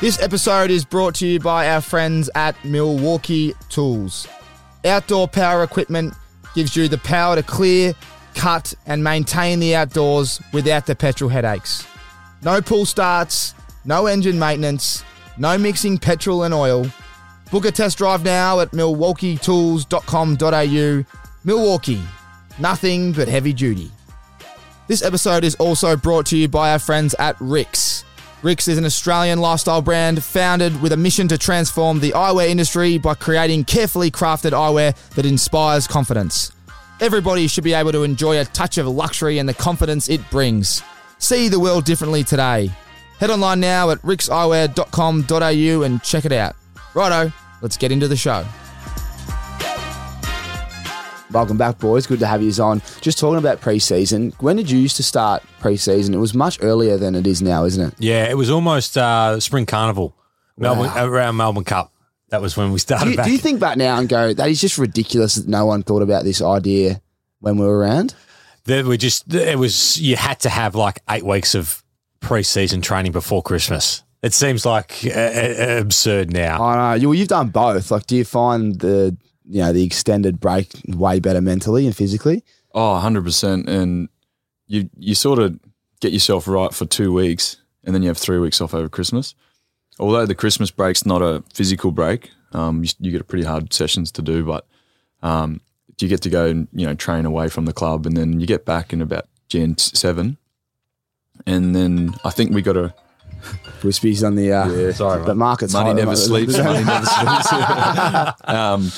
This episode is brought to you by our friends at Milwaukee Tools. Outdoor power equipment gives you the power to clear, cut, and maintain the outdoors without the petrol headaches. No pull starts, no engine maintenance, no mixing petrol and oil. Book a test drive now at milwaukeetools.com.au. Milwaukee, nothing but heavy duty. This episode is also brought to you by our friends at Rix. Rix is an Australian lifestyle brand founded with a mission to transform the eyewear industry by creating carefully crafted eyewear that inspires confidence. Everybody should be able to enjoy a touch of luxury and the confidence it brings. See the world differently today. Head online now at rixeyewear.com.au and check it out. Righto, let's get into the show. Welcome back, boys. Good to have you on. Just talking about pre-season. When did you used to start pre-season? It was much earlier than it is now, isn't it? Yeah, it was almost uh, spring carnival, Melbourne around Melbourne Cup. That was when we started. Do you, back. do you think back now and go, that is just ridiculous that no one thought about this idea when we were around? that we just it was you had to have like eight weeks of pre-season training before Christmas. It seems like uh, uh, absurd now. I know. You, you've done both. Like, do you find the you know the extended break way better mentally and physically? Oh, 100%. And you you sort of get yourself right for two weeks and then you have three weeks off over Christmas. Although the Christmas break's not a physical break, um, you, you get pretty hard sessions to do, but um, you get to go and, you know, train away from the club and then you get back in about Jan 7. And then I think we got a Wispy's on the uh, Yeah, sorry, but mate. market's money never sleeps. money never sleeps. um,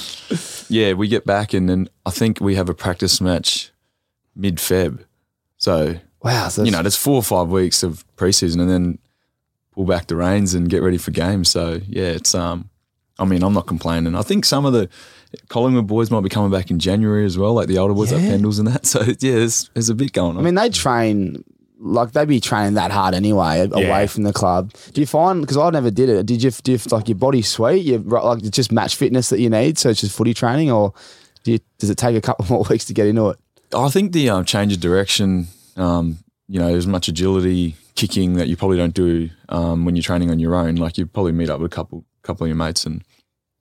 yeah, we get back and then I think we have a practice match mid Feb. So Wow, so you know, there's four or five weeks of preseason and then pull back the reins and get ready for games. So yeah, it's um I mean, I'm not complaining. I think some of the Collingwood boys might be coming back in January as well, like the older boys like Yeah. Pendles and that. So yeah, there's there's a bit going on. I mean, they train like they'd be training that hard anyway, a- away from the club. Do you find because I never did it? Did you do you, like your body sweet? You like it's just match fitness that you need, so it's just footy training, or do you, does it take a couple more weeks to get into it? I think the um, change of direction, um, you know, as much agility, kicking that you probably don't do um, when you're training on your own. Like you probably meet up with a couple couple of your mates and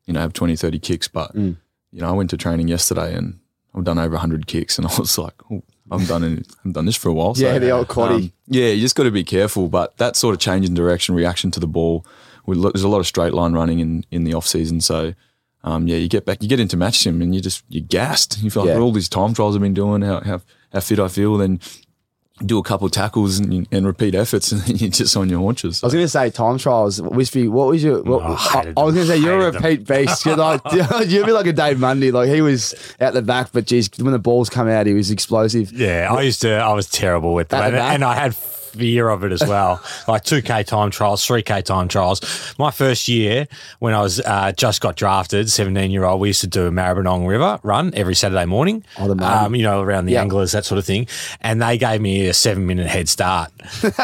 you know have 20, 30 kicks. But Mm. you know, I went to training yesterday and I've done over hundred kicks, and I was like, oh, I've done it, I've done this for a while. Yeah, the old quaddy. um, yeah, you just got to be careful. But that sort of change in direction, reaction to the ball, we, there's a lot of straight line running in in the off season. So. Um, yeah, you get back, you get into match sim, and you just you're gassed. You feel like Yeah. all these time trials I've been doing, how how, how fit I feel, then do a couple of tackles and, and repeat efforts, and then you're just on your haunches. I was going to say time trials. Wispy, what was your? What, Oh, I I, was going to say you're a them. repeat beast. You're like you'd be like a Dave Mundy. Like he was out the back, but geez, when the balls come out, he was explosive. Yeah, I used to. I was terrible with At that, the and I had fear of it as well. like two k time trials, three k time trials. My first year when I was uh, just got drafted, seventeen year old, we used to do a Maribyrnong River run every Saturday morning. Oh, the um, you know, around the Yeah. anglers, that sort of thing. And they gave me a seven minute head start,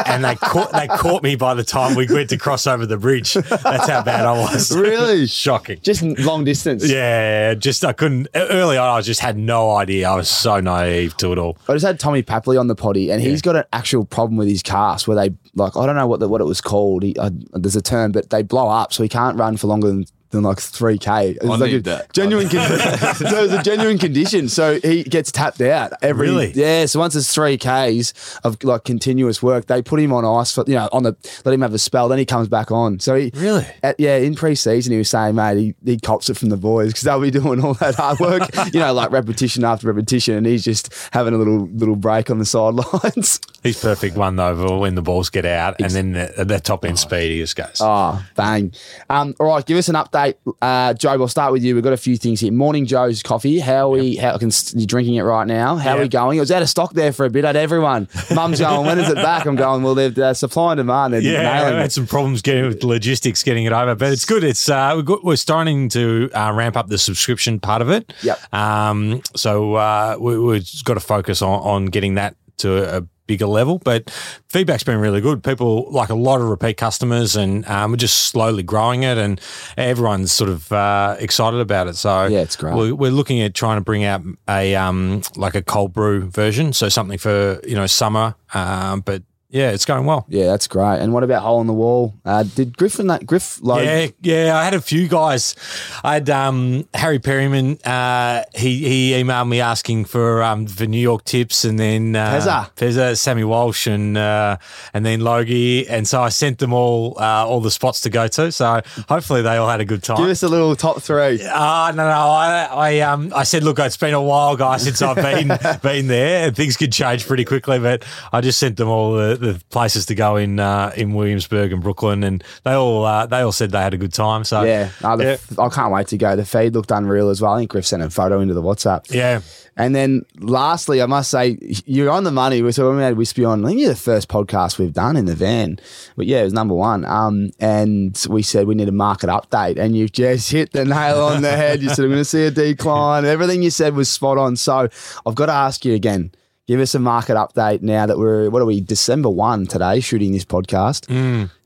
and they caught they caught me by the time we went to cross over the bridge. That's how bad I was. Really? shocking. Just long distance. Yeah, just I couldn't. Early on, I just had no idea. I was so naive to it all. I just had Tommy Papley on the potty, and he's got an actual problem with his cast where they like I don't know what the, what it was called. He, uh, there's a term, but they blow up, so he can't run for longer than, than like three k. It's I like need that. genuine. Con- so it's a genuine condition. So he gets tapped out every. Really? Yeah. So once it's three k's of like continuous work, they put him on ice for you know on the let him have a spell. Then he comes back on. So he Really? at, yeah, in pre-season, he was saying, mate, he, he cops it from the boys because they'll be doing all that hard work, you know, like repetition after repetition, and he's just having a little little break on the sidelines. He's perfect one though for when the balls get out, and then the, the top end speed he just goes. Oh, bang. Um, all right, give us an update. Uh, Joe, we'll start with you. We've got a few things here. Morning Joe's coffee. How are we, how can, you're drinking it right now. How are we Yep. going? It was out of stock there for a bit. I'd everyone. Mum's going, when is it back? I'm going, well, they're, they're supply and demand. They're Yeah, nailing I it. had some problems getting with logistics, getting it over, but it's good. It's uh, we've got, we're starting to uh, ramp up the subscription part of it. Yep. Um, so uh, we, we've got to focus on, on getting that to a bigger level. But feedback's been really good. People like a lot of repeat customers, and um, we're just slowly growing it, and everyone's sort of uh, excited about it. So Yeah, it's great. We're, we're looking at trying to bring out a um, like a cold brew version, so something for you know summer, um, but yeah, it's going well. Yeah, that's great. And what about hole in the wall? Uh, did Griffin that Griff load? Yeah, yeah. I had a few guys. I had um, Harry Perryman. Uh, he he emailed me asking for um, for New York tips, and then uh, Pezza. Pezza, Sammy Walsh, and uh, and then Logie. And so I sent them all uh, all the spots to go to. So hopefully they all had a good time. Give us a little top three. Ah, no, no. I, I, um, I said, look, it's been a while, guys, since I've been been there, and things could change pretty quickly. But I just sent them all the, the places to go in uh, in Williamsburg and Brooklyn, and they all uh, they all said they had a good time. So Yeah, no, the, yeah, I can't wait to go. The feed looked unreal as well. I think Griff sent a photo into the WhatsApp. yeah. And then lastly, I must say, you're on the money. So when we had Wispy on, I think you're the first podcast we've done in the van. But yeah, it was number one. Um, and we said we need a market update. And you've just hit the nail on the head. You said, I'm going to see a decline. Everything you said was spot on. So I've got to ask you again. Give us a market update now that we're, what are we, December 1 today, shooting this podcast.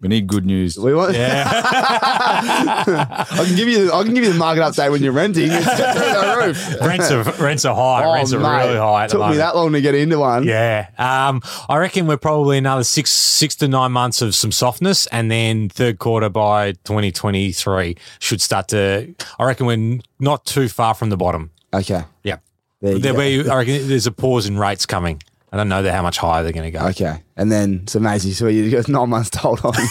We need good news. We want, I can give you, the, I can give you the market update when you're renting. The roof. Rents are rents are high. rents are Oh, mate, really high. At the Took me that long to get into one. Yeah, um, I reckon we're probably another six six to nine months of some softness, and then third quarter by twenty twenty three should start to. I reckon we're not too far from the bottom. Okay. Yeah, There you go. be. I reckon there's a pause in rates coming. I don't know how much higher they're going to go. Okay. And then, so Maisie, so you got nine months to hold on.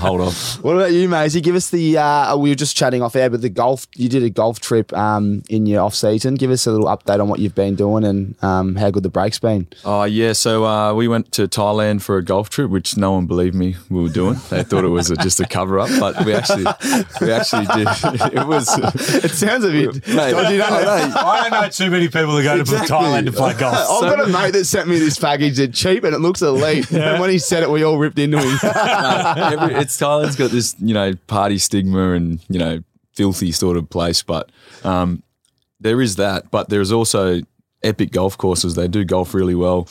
Hold on. what about you, Maisie? Give us the, uh, we were just chatting off air, but the golf, you did a golf trip um, in your off season. Give us a little update on what you've been doing and um, how good the break's been. Oh yeah, so uh, we went to Thailand for a golf trip, which no one believed me we were doing. They thought it was a, just a cover up, but we actually we actually did. It was. It sounds a bit Mate, dodgy, doesn't it? I don't know too many people that go Exactly. to Thailand to play golf. I've got a mate that sent me this package. It's cheap and it looks elite. And when he said it, we all ripped into him. Every, it's Thailand's got this, you know, party stigma and you know, filthy sort of place, but um, there is that. But there's also epic golf courses. They do golf really well.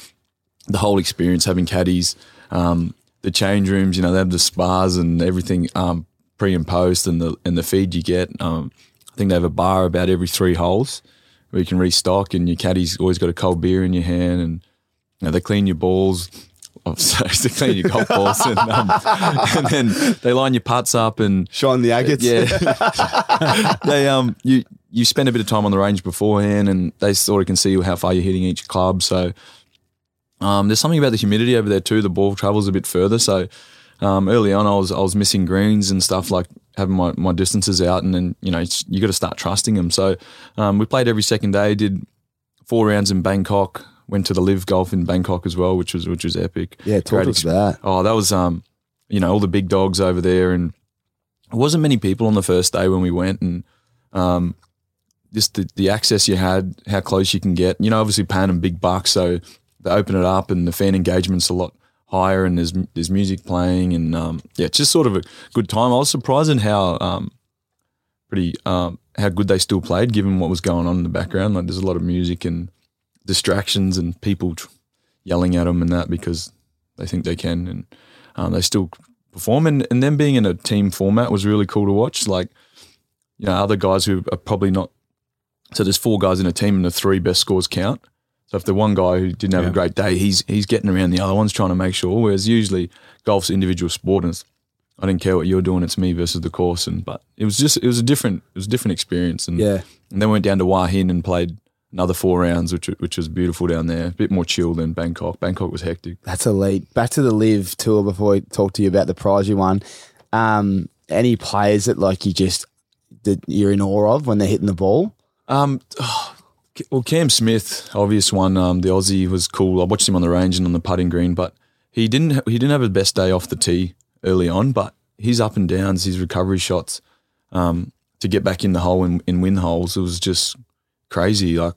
The whole experience, having caddies, um, the change rooms, you know, they have the spas and everything um, pre and post, and the and the feed you get. Um, I think they have a bar about every three holes where you can restock, and your caddy's always got a cold beer in your hand, and know, they clean your balls. Oh, sorry, they clean your golf balls, and, um, and then they line your putts up, and Shine the agates. yeah, they um, you you spend a bit of time on the range beforehand, and they sort of can see how far you're hitting each club. So um, there's something about the humidity over there too. The ball travels a bit further, so um, early on I was I was missing greens and stuff like having my, my distances out, and then you know it's, you got to start trusting them. So um, we played every second day. Did four rounds in Bangkok. Went to the LIV golf in Bangkok as well, which was which was epic. Yeah, talk Great us that. Oh, that was um, you know, all the big dogs over there, and it wasn't many people on the first day when we went, and um, just the, the access you had, how close you can get. You know, obviously Pan and big bucks, so they open it up, and the fan engagement's a lot higher, and there's there's music playing, and um, yeah, it's just sort of a good time. I was surprised in how um, pretty um, how good they still played, given what was going on in the background. Like, there's a lot of music and distractions, and people yelling at them and that because they think they can, and um, they still perform. And, and them being in a team format was really cool to watch. Like, you know, other guys who are probably not. So there's four guys in a team, and the three best scores count. So if the one guy who didn't have Yeah. a great day, he's he's getting around the other ones trying to make sure. Whereas usually golf's individual sport, and it's, I didn't care what you're doing, it's me versus the course. And but it was just it was a different it was a different experience. And Yeah. and then went down to Hua Hin and played another four rounds, which which was beautiful down there. A bit more chill than Bangkok. Bangkok was hectic. That's elite. Back to the LIV tour before we talk to you about the prize you won. Um, any players that like you just that you're in awe of when they're hitting the ball? Um, well, Cam Smith, obvious one. Um, the Aussie was cool. I watched him on the range and on the putting green, but he didn't. He didn't have his best day off the tee early on. But his up and downs, his recovery shots, um, to get back in the hole and, in win holes, it was just crazy. Like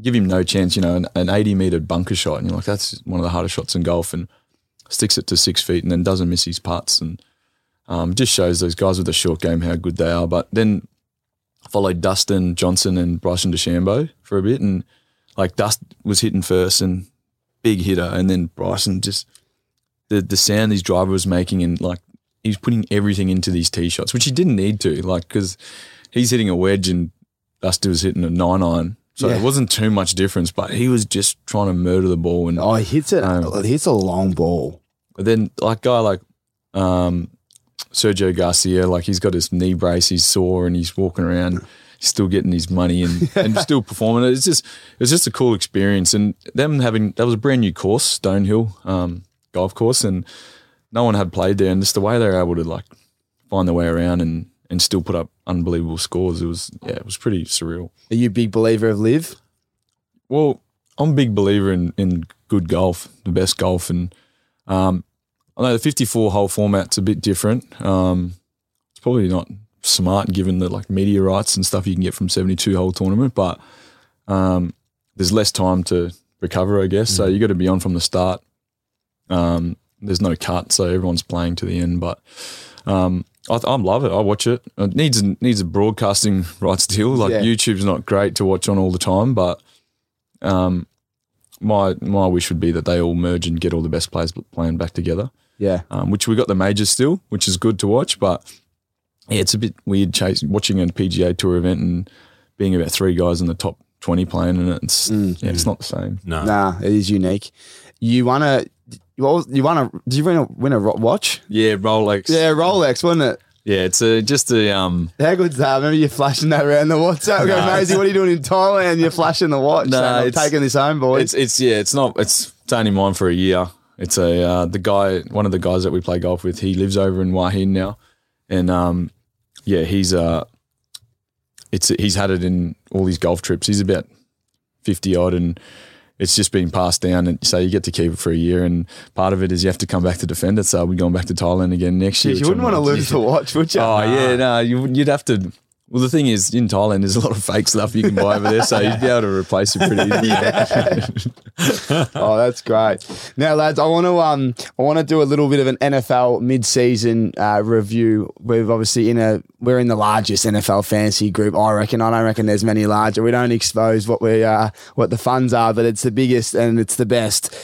give him no chance. You know, an, an eighty meter bunker shot, and you're like, that's one of the hardest shots in golf, and sticks it to six feet, and then doesn't miss his putts, and um, just shows those guys with a short game how good they are. But then followed Dustin Johnson and Bryson DeChambeau for a bit, and like Dust was hitting first and big hitter, and then Bryson just the the sound his driver was making, and like he's putting everything into these tee shots, which he didn't need to, like because he's hitting a wedge and Dustin was hitting a nine iron, So Yeah. it wasn't too much difference, but he was just trying to murder the ball. And Oh, he hits it. Um, he hits a long ball. But then like guy like um, Sergio Garcia, like he's got his knee brace, he's sore, and he's walking around, still getting his money and, and still performing. It's just it's just a cool experience, and them having that was a brand new course, Stonehill um, golf course, and no one had played there, and just the way they were able to like find their way around and and still put up unbelievable scores. It was yeah, it was pretty surreal. Are you a big believer of LIV? Well, I'm a big believer in, in good golf, the best golf, and um, I know the 54 hole format's a bit different. Um, it's probably not smart given the like media rights and stuff you can get from 72 hole tournament, but um, there's less time to recover, I guess. So you got to be on from the start. Um, there's no cut, so everyone's playing to the end. But um, I, I love it. I watch it. It needs needs a broadcasting rights deal. Like Yeah. YouTube's not great to watch on all the time, but um, my my wish would be that they all merge and get all the best players playing back together. Yeah. Um, which we got the majors still, which is good to watch, but yeah, it's a bit weird chase, watching a PGA Tour event and being about three guys in the top twenty playing in it. It's yeah, it's not the same. No. Nah, it is unique. You want to. You you want to? Did you win a win a watch? Yeah, Rolex. Yeah, Rolex, wasn't it? yeah. It's a, just a um. How good's that? Remember you flashing that around the WhatsApp? No, Maisie, what are you doing in Thailand? You're flashing the watch. No, I'm taking this home, boys. It's it's yeah. It's not. It's it's only mine for a year. It's a uh, the guy, one of the guys that we play golf with. He lives over in Hua Hin now, and um, yeah, he's uh, it's he's had it in all these golf trips. He's about fifty odd, and it's just been passed down. And so you get to keep it for a year, and part of it is you have to come back to defend it. So we're going back to Thailand again next year. you wouldn't I'm want to lose the watch, would you? Oh yeah, no, you, you'd have to. Well, the thing is, in Thailand, there's a lot of fake stuff you can buy over there, so you'd be able to replace it pretty easily. Oh, that's great. Now, lads, I want to um, I want to do a little bit of an NFL mid-season uh, review. We're obviously in a we're in the largest NFL fantasy group. I reckon. I don't reckon there's many larger. We don't expose what we uh, what the funds are, but it's the biggest and it's the best.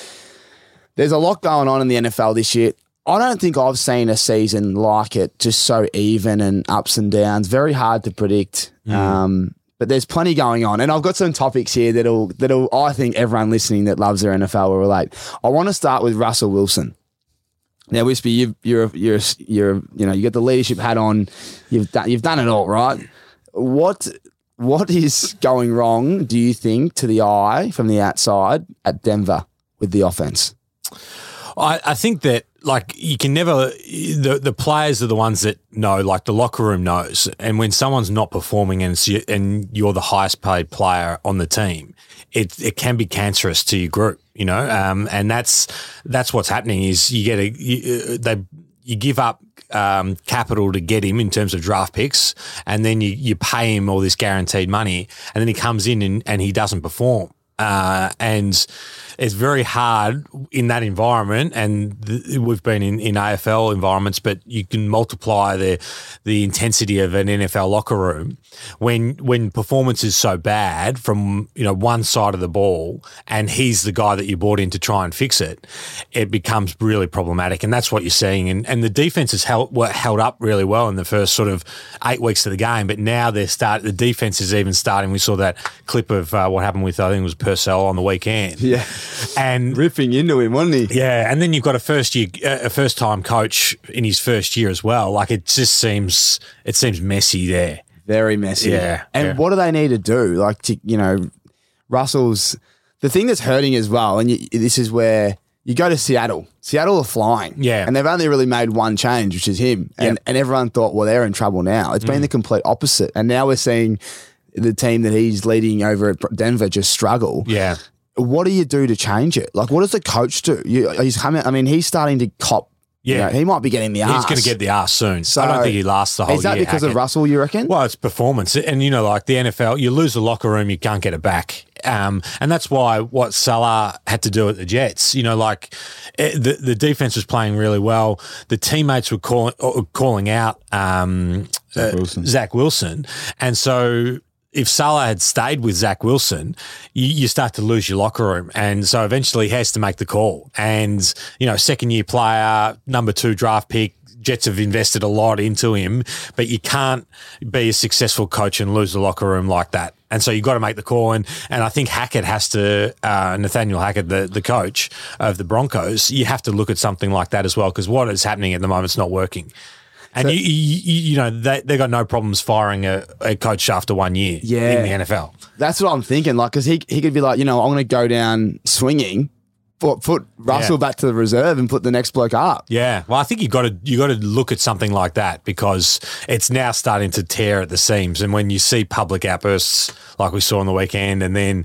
There's a lot going on in the NFL this year. I don't think I've seen a season like it, just so even and ups and downs. Very hard to predict. Um, but there's plenty going on, and I've got some topics here that'll that'll I think everyone listening that loves their NFL will relate. I want to start with Russell Wilson. Now, Wispy, you've, you're you're you're you know you got the leadership hat on. You've done you've done it all right. What what is going wrong? Do you think to the eye from the outside at Denver with the offense? I, I think that like you can never the the players are the ones that know like the locker room knows and when someone's not performing and you, and you're the highest paid player on the team it it can be cancerous to your group you know um, and that's that's what's happening is you get a you, uh, they you give up um, capital to get him in terms of draft picks, and then you, you pay him all this guaranteed money, and then he comes in and, and he doesn't perform. Uh, and it's very hard in that environment. And th- we've been in, in AFL environments, but you can multiply the the intensity of an NFL locker room when when performance is so bad from you know one side of the ball, and he's the guy that you brought in to try and fix it. It becomes really problematic, and that's what you're seeing. And and the defense has held held up really well in the first sort of eight weeks of the game, but now they're start the defense is even starting. We saw that clip of uh, what happened with I think it was Purcell on the weekend. Yeah, And ripping into him, wasn't he? yeah, and then you've got a first year, a first time coach in his first year as well. Like it just seems, it seems messy there. Very messy. Yeah, And yeah. what do they need to do? Like to you know, Russell's the thing that's hurting as well, and you, this is where you go to Seattle. Seattle are flying. Yeah. And they've only really made one change, which is him. And Yep. Mm. and everyone thought, well, they're in trouble now. It's been the complete opposite. And now we're seeing the team that he's leading over at Denver just struggle. Yeah. What do you do to change it? Like, what does the coach do? You, he's coming. I mean, he's starting to cop. you Yeah. know, he might be getting the He's ass. He's going to get the ass soon. So- I don't think he lasts the whole year. Is that year. because of Russell? You reckon? Well, it's performance, and you know, like the NFL, you lose the locker room, you can't get it back, um, and that's why what Saleh had to do at the Jets. You know, like eh, the the defense was playing really well. The teammates were calling uh, calling out um, Zach uh, Wilson. Zach Wilson, and so. If Saleh had stayed with Zach Wilson, you, you start to lose your locker room. And so eventually he has to make the call. And, you know, second year player, number two draft pick, Jets have invested a lot into him, but you can't be a successful coach and lose the locker room like that. And so you've got to make the call. And, and I think Hackett has to, uh, Nathaniel Hackett, the, the coach of the Broncos, you have to look at something like that as well because what is happening at the moment is not working. And you, you, you know they they got no problems firing a, a coach after one year Yeah. in the NFL. That's what I'm thinking. Like, because he he could be like, you know, I'm going to go down swinging, put put Russell Yeah. back to the reserve and put the next bloke up. Yeah, well, I think you got to you got to look at something like that because it's now starting to tear at the seams. And when you see public outbursts like we saw on the weekend, and then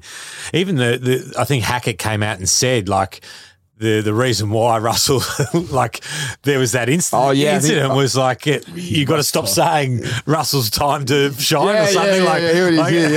even the, the I think Hackett came out and said like. The, the reason why Russell like there was that incident, Oh, yeah, I think- incident was like it, oh, you got to stop saying Russell's time to shine or something like yeah, here it is, like- yeah,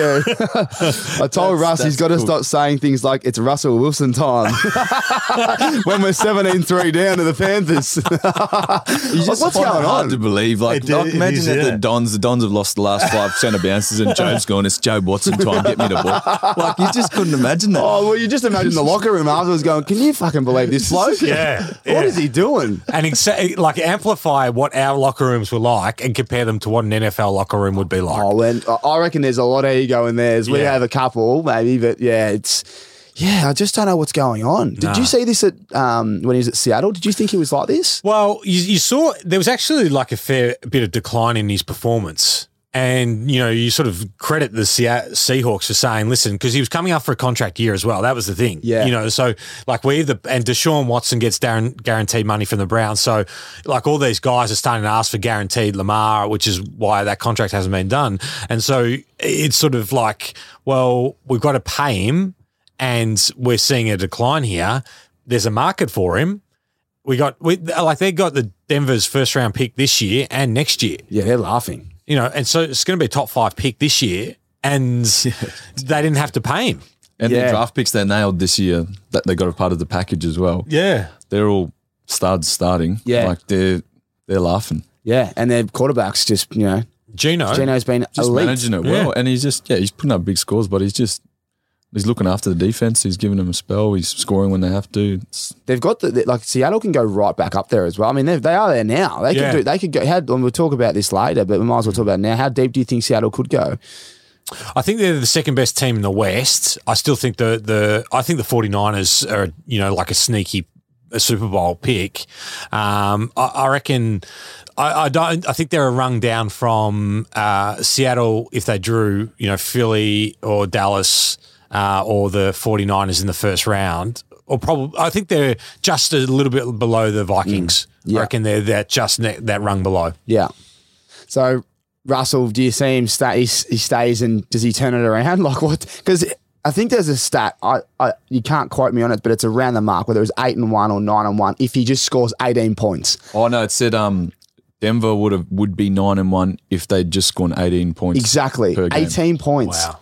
yeah. I told Russ he's that's got to cool. stop saying things like it's Russell Wilson time when we're 17-3 down to the Panthers. You just what's find it going hard on? to believe. Like, It like, it imagine is, that yeah. the Dons, the Dons have lost the last five centre bounces, and Joe's gone. It's Joe Watson time. Get me the ball. Like you just couldn't imagine that. oh well, you just imagine the locker room afterwards going, "Can you fucking believe this bloke? Yeah, what yeah. is he doing?" and exa- like amplify what our locker rooms were like and compare them to what an NFL locker room would be like. Oh, and I reckon there's a lot of ego in there. We Yeah. have a couple, maybe, but yeah, it's yeah. I just don't know what's going on. Did you see this at um, when he was at Seattle? Did you think he was like this? Well, you, you saw there was actually like a fair bit of decline in his performance. And, you know, you sort of credit the Se- Seahawks for saying, listen, because he was coming up for a contract year as well. That was the thing. Yeah. You know, so like we the, and Deshaun Watson gets Darren, guaranteed money from the Browns. So like all these guys are starting to ask for guaranteed Lamar, which is why that contract hasn't been done. And so it's sort of like, well, we've got to pay him and we're seeing a decline here. There's a market for him we got we like they got the Denver's first round pick this year and next year. Yeah, they're laughing. You know, and so it's going to be a top five pick this year, and they didn't have to pay him. And Yeah. the draft picks they nailed this year, that they got a part of the package as well. Yeah, They're all studs starting. Yeah. like they're they're laughing. Yeah, and their quarterbacks just you know, Geno. Geno's been Just elite. managing it well, Yeah. and he's just yeah, he's putting up big scores, but he's just he's looking after the defense. He's giving them a spell. He's scoring when they have to. It's, They've got the, the- like Seattle can go right back up there as well. I mean, they they are there now. They Yeah. could do. They could go. How, and we'll talk about this later, but we might as well talk about it now. How deep do you think Seattle could go? I think they're the second best team in the West. I still think the the I think the 49ers are you know like a sneaky a Super Bowl pick. Um, I, I reckon. I, I don't. I think they're a rung down from uh, Seattle if they drew, you know, Philly or Dallas uh, or the 49ers in the first round. Or probably, I think they're just a little bit below the Vikings. yeah. I reckon they're that just ne- that rung below. Yeah. So Russell, do you see him stay? He, he stays and does he turn it around? Like what? Because I think there's a stat. I, I you can't quote me on it, but it's around the mark whether it's eight and one or nine and one. If he just scores 18 points, oh no, it said um Denver would have would be nine and one if they'd just scored eighteen points. exactly per game. 18 points. Wow.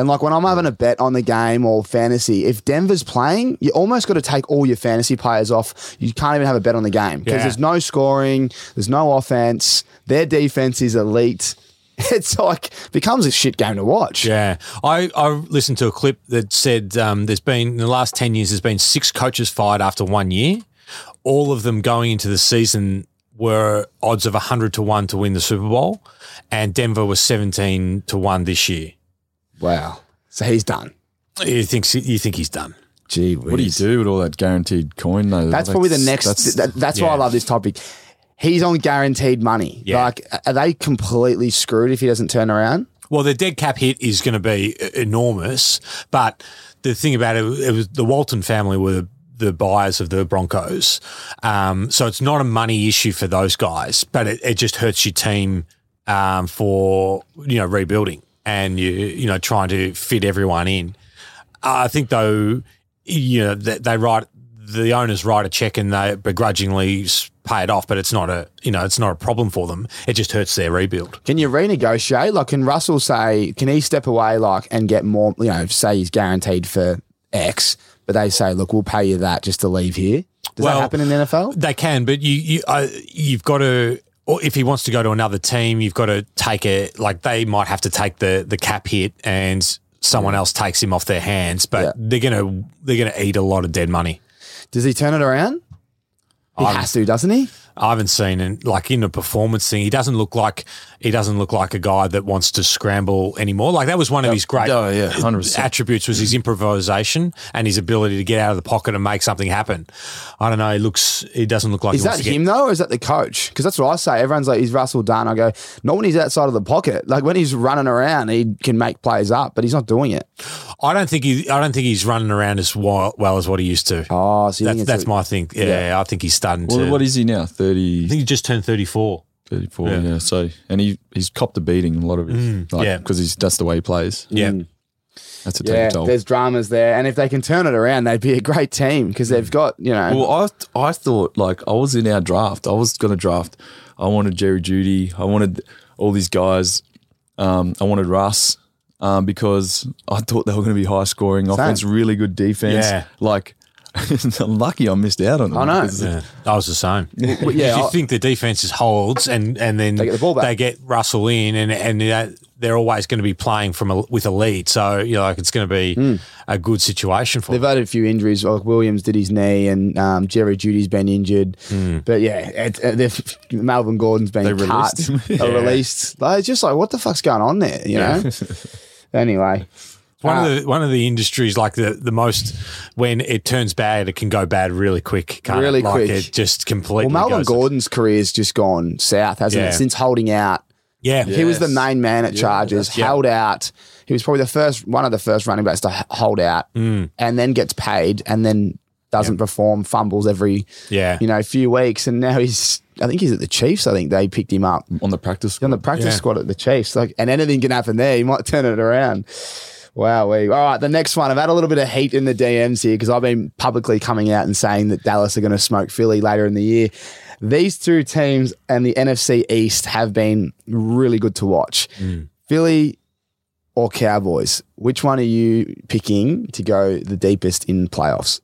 And like when I'm having a bet on the game or fantasy, if Denver's playing, you almost got to take all your fantasy players off. You can't even have a bet on the game because Yeah. there's no scoring, there's no offense. Their defense is elite. It's like becomes a shit game to watch. Yeah, I, I listened to a clip that said um, there's been in the last ten years there's been six coaches fired after one year. All of them going into the season were odds of hundred to one to win the Super Bowl, and Denver was seventeen to one this year. Wow. So he's done. You think you think he's done? Gee, What do you do with all that guaranteed coin though? That's probably the next. That's, that, that's why I love this topic. He's on guaranteed money. Yeah. Like, are they completely screwed if he doesn't turn around? Well, the dead cap hit is going to be enormous, but the thing about it, it was the Walton family were the, the buyers of the Broncos, um, so it's not a money issue for those guys, but it, it just hurts your team um, for you know rebuilding and you you know trying to fit everyone in. I think though, you know that they write the owners write a check and they begrudgingly pay it off, but it's not a you know it's not a problem for them. It just hurts their rebuild. Can you renegotiate? Like, can Russell say, can he step away, like, and get more? You know, say he's guaranteed for X, but they say, look, we'll pay you that just to leave here. Does Well, that happen in the NFL? They can, but you you uh, you've got to. Or if he wants to go to another team, you've got to take it. Like they might have to take the the cap hit, and someone else takes him off their hands. But Yeah. they're gonna they're gonna eat a lot of dead money. Does he turn it around? He I'm- has to, doesn't he? I haven't seen and like in the performance thing, he doesn't look like he doesn't look like a guy that wants to scramble anymore. Like that was one of his great Oh, yeah, 100%. attributes was his improvisation and his ability to get out of the pocket and make something happen. I don't know. He looks. He doesn't look like Is he that to him get, though, or is that the coach? Because that's what I say. Everyone's like, "He's Russell Dunn." I go, not when he's outside of the pocket. Like when he's running around, he can make plays up, but he's not doing it. I don't think he. I don't think he's running around as well, well as what he used to. Oh, so you that's think that's a- my thing. Yeah, I think he's starting Well, to. what is he now? 30, I think he just turned thirty four. 34, Yeah. yeah. So, and he he's copped a beating a lot of it, Mm, like, yeah. because he's that's the way he plays. Yeah. That's a Yeah, toll. there's dramas there, and if they can turn it around, they'd be a great team because they've got you know. Well, I I thought like I was in our draft. I was going to draft. I wanted Jerry Jeudy. I wanted all these guys. Um, I wanted Russ um, because I thought they were going to be high scoring offense, really good defense. Yeah. Like, I'm lucky I missed out on them. I know. because- Yeah, I was the same. Well, yeah, you I- think the defense is holds and and then They get the ball back. they get Russell in and and uh, they're always going to be playing from a, with a lead. So you know, like it's going to be Hmm. a good situation for them. They've them. had a few injuries. Like Williams did his knee, and um, Jerry Jeudy's been injured. But yeah, it, it, Melvin Gordon's been They cut, released him. or released. Like, it's just like, what the fuck's going on there? You know. anyway, One Uh, of the one of the industries like the the most when it turns bad, it can go bad really quick. Can't Really it? Like quick. It just completely. well, Melvin goes- Gordon's career's just gone south, hasn't Yeah. it? Since holding out, Yeah, he was the main man at Chargers. Held out. He was probably the first one of the first running backs to hold out, Mm. and then gets paid, and then doesn't perform, fumbles every yeah. you know few weeks, and now he's. I think he's at the Chiefs. I think they picked him up. on the practice. He's on the practice Yeah. squad at the Chiefs. Like, and anything can happen there. He might turn it around. Wow. We all right. The next one. I've had a little bit of heat in the DMs here because I've been publicly coming out and saying that Dallas are going to smoke Philly later in the year. These two teams and the NFC East have been really good to watch. Philly or Cowboys? Which one are you picking to go the deepest in playoffs?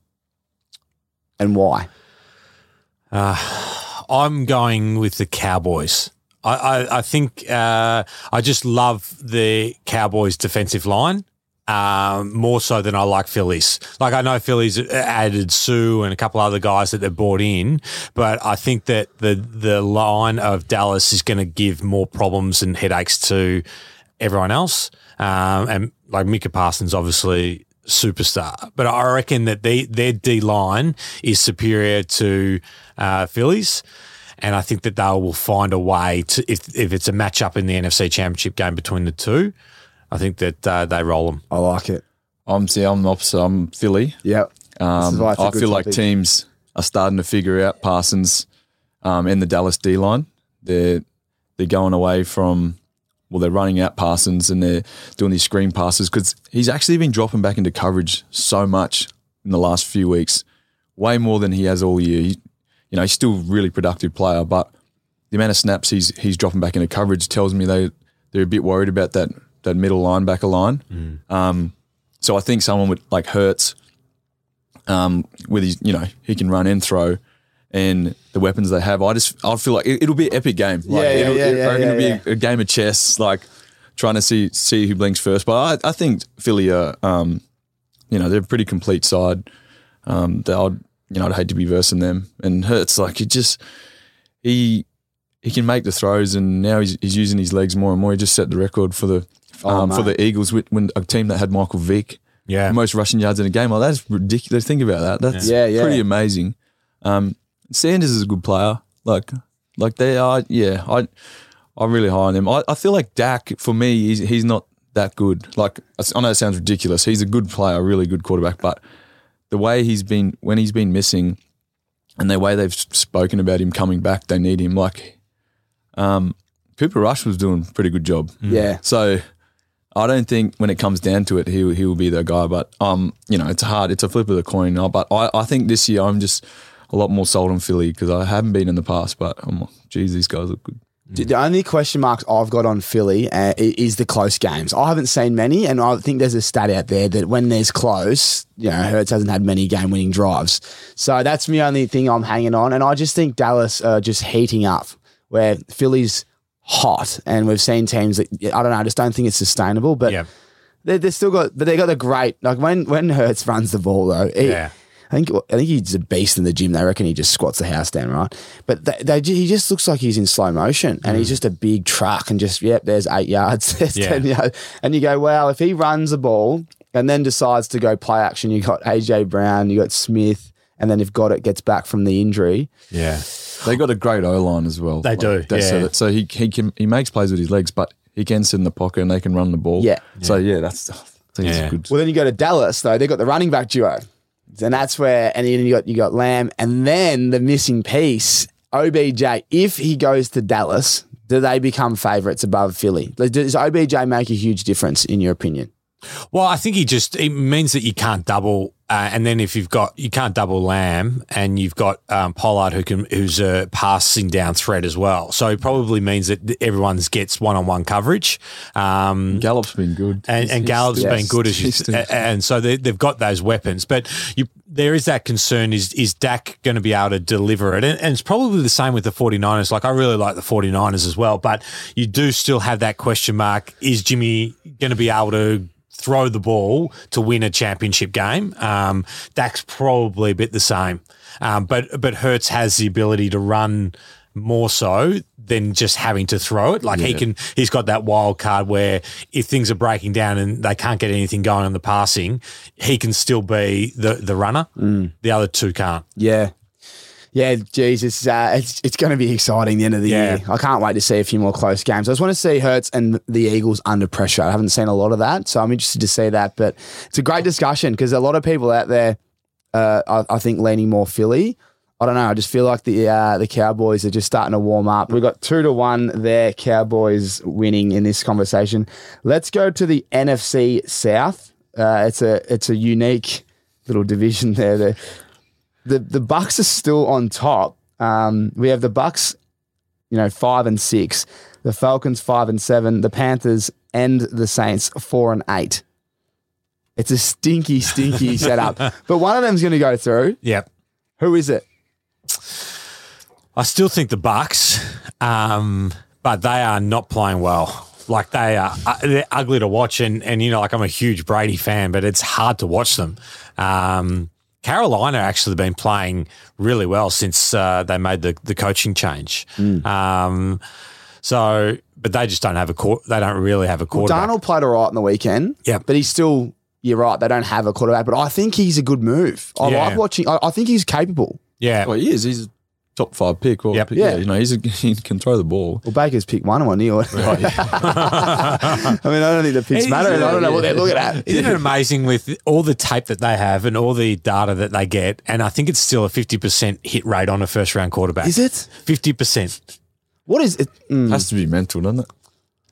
And why? I'm going with the Cowboys. I, I, I think uh, I just love the Cowboys' defensive line um, more so than I like Phillies. Like I know Phillies added Suh and a couple other guys that they brought in, but I think that the the line of Dallas is going to give more problems and headaches to everyone else. Um, and like Micah Parsons, obviously superstar, but I reckon that they, their D line is superior to uh, Phillies. And I think that they will find a way to, if, if it's a matchup in the NFC Championship game between the two, I think that uh, they roll them. I like it. I'm see, I'm the opposite. I'm Philly. Yep. This Um, why it's a I good feel like teams are starting to figure out Parsons um, and the Dallas D line. They're they're going away from well, they're running out Parsons and they're doing these screen passes because he's actually been dropping back into coverage so much in the last few weeks, way more than he has all year. He, you know, he's still a really productive player, but the amount of snaps he's he's dropping back into coverage tells me they they're a bit worried about that that middle linebacker line. Um, so I think someone with like Hurts, um, with his you know he can run and throw, and the weapons they have, I just I feel like it, will be an epic game. Like, Yeah, yeah, it'll, yeah, it- yeah, I reckon it'll yeah, be a, a game of chess, like trying to see see who blinks first. But I, I think Philly are, um, you know, they're a pretty complete side. Um, that I'd you know I'd hate to be versing them. And Hurts like he just he he can make the throws, and now he's, he's using his legs more and more. He just set the record for the Oh, um, for the Eagles with, when a team that had Michael Vick Yeah. most rushing yards in a game. Like that's ridiculous. Think about that. That's Yeah, yeah. pretty amazing. Um, Sanders is a good player. Like, like they are. Yeah, I, I'm really high on him. I, I feel like Dak for me, he's he's not that good. Like I know it sounds ridiculous. He's a good player, a really good quarterback, but the way he's been when he's been missing, and the way they've spoken about him coming back, they need him. Like, um, Cooper Rush was doing a pretty good job. Yeah. So I don't think when it comes down to it, he he will be the guy. But um, you know, it's hard. It's a flip of the coin. But I, I think this year I'm just a lot more sold on Philly because I haven't been in the past. But I'm like, geez, these guys look good. The only question marks I've got on Philly uh, is the close games. I haven't seen many, and I think there's a stat out there that when there's close, you know, Hurts hasn't had many game winning drives. So that's the only thing I'm hanging on. And I just think Dallas are just heating up where Philly's hot, and we've seen teams that I don't know. I just don't think it's sustainable. But Yeah. they they still got, but they got the great like when when Hurts runs the ball though. he- Yeah. I think I think he's a beast in the gym. They reckon he just squats the house down, right? But they, they, he just looks like he's in slow motion, and he's mm. just a big truck, and just yep, there's eight yards, there's Yeah. ten yards, and you go, wow, if he runs the ball and then decides to go play action, you got AJ Brown, you got Smith, and then if got it gets back from the injury, Yeah. They got a great O line as well. They do, that- So, yeah. that, so he he can he makes plays with his legs, but he can sit in the pocket and they can run the ball. Yeah. So yeah, that's I think it's Yeah. good. Well, then you go to Dallas though. They got the running back duo, and that's where. And then you got you got Lamb, and then the missing piece, OBJ. If he goes to Dallas, do they become favourites above Philly? Does OBJ make a huge difference in your opinion? Well, I think he just it means that you can't double, uh, and then if you've got you can't double Lamb, and you've got um, Pollard who can who's a passing down threat as well. So it probably means that everyone's gets one on one coverage. Um, Gallup's been good, and, He's- and he's Gallup's still- been good as you, still- and so they, they've got those weapons. But you, there is that concern: is is Dak going to be able to deliver it? And, and it's probably the same with the 49ers. Like I really like the 49ers as well, but you do still have that question mark: Is Jimmy going to be able to? Throw the ball to win a championship game. Um, Dak's probably a bit the same, um, but but Hurts has the ability to run more so than just having to throw it. Like he can, he's got that wild card where if things are breaking down and they can't get anything going on the passing, he can still be the the runner. The other two can't. Yeah. Yeah, Jesus, it's uh, it's it's going to be exciting the end of the Yeah. year. I can't wait to see a few more close games. I just want to see Hurts and the Eagles under pressure. I haven't seen a lot of that, so I'm interested to see that. But it's a great discussion because a lot of people out there, uh, I, I think, leaning more Philly. I don't know. I just feel like the uh, the Cowboys are just starting to warm up. We've got two to one there. Cowboys winning in this conversation. Let's go to the NFC South. Uh, it's a it's a unique little division there. The the the Bucks are still on top. Um, we have the Bucks, you know, five and six. The Falcons five and seven. The Panthers and the Saints four and eight. It's a stinky, stinky setup. But one of them's going to go through. Yep. Who is it? I still think the Bucks, um, but they are not playing well. Like they are, uh, they're ugly to watch, and and you know, like I'm a huge Brady fan, but it's hard to watch them. Um, Carolina actually been playing really well since uh, they made the the coaching change. Um, so, but they just don't have a court. They don't really have a Well, quarterback. Darnold played all right on the weekend. Yeah, But he's still, you're right, they don't have a quarterback. But I think he's a good move. I Yeah. like watching, I, I think he's capable. yeah, Well, he is. He's a top five pick. Or Yep. pick, Yeah. yeah. you know, he's a, he can throw the ball. Well, Baker's picked one on you. I mean, I don't think the picks He's- matter. and I don't know what they're looking at. Isn't it amazing with all the tape that they have and all the data that they get? And I think it's still a 50% hit rate on a first round quarterback. Is it? 50%. What is it? Mm. Has to be mental, doesn't it?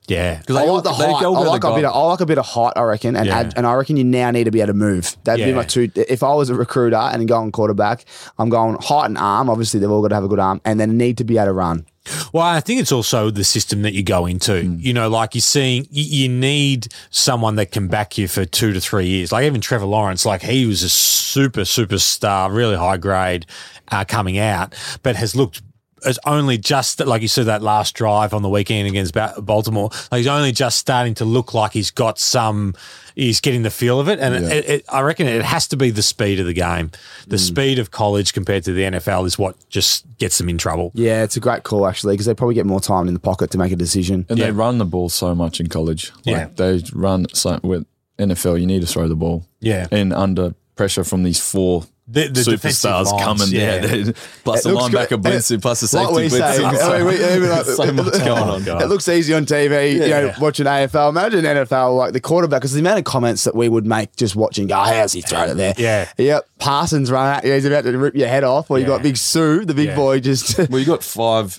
Yeah. Because I like the height. I like a bit. Of, I like a bit of height. I reckon, and Yeah. add, and I reckon you now need to be able to move. That'd be my two. If I was a recruiter and going quarterback, I'm going height and arm. Obviously, they've all got to have a good arm, and then need to be able to run. Well, I think it's also the system that you go into. You know, like you're seeing, you, you need someone that can back you for two to three years. Like even Trevor Lawrence, like he was a super superstar, really high grade uh, coming out, but has looked. Has only just like you said that last drive on the weekend against Baltimore. Like he's only just starting to look like he's got some. He's getting the feel of it, and Yeah. it, it, I reckon it has to be the speed of the game. The mm. speed of college compared to the NFL is what just gets them in trouble. Yeah, it's a great call actually because they probably get more time in the pocket to make a decision. And Yeah. they run the ball so much in college. Like Yeah. they run so with NFL. You need to throw the ball. Yeah. and under pressure from these four The- the superstars coming. yeah. Yeah, plus It the linebacker good. blitzing, plus the Like safety we say. I mean, we- even like- so much going on. God. It looks easy on TV, you know, Yeah. watching AFL. Imagine NFL, like the quarterback, because the amount of comments that we would make just watching, go, how's he throwing it there? Yeah. Yep. Parsons run out, he's about to rip your head off, or you Yeah. got Big Suh, the big Yeah. boy, just. Well, you got five.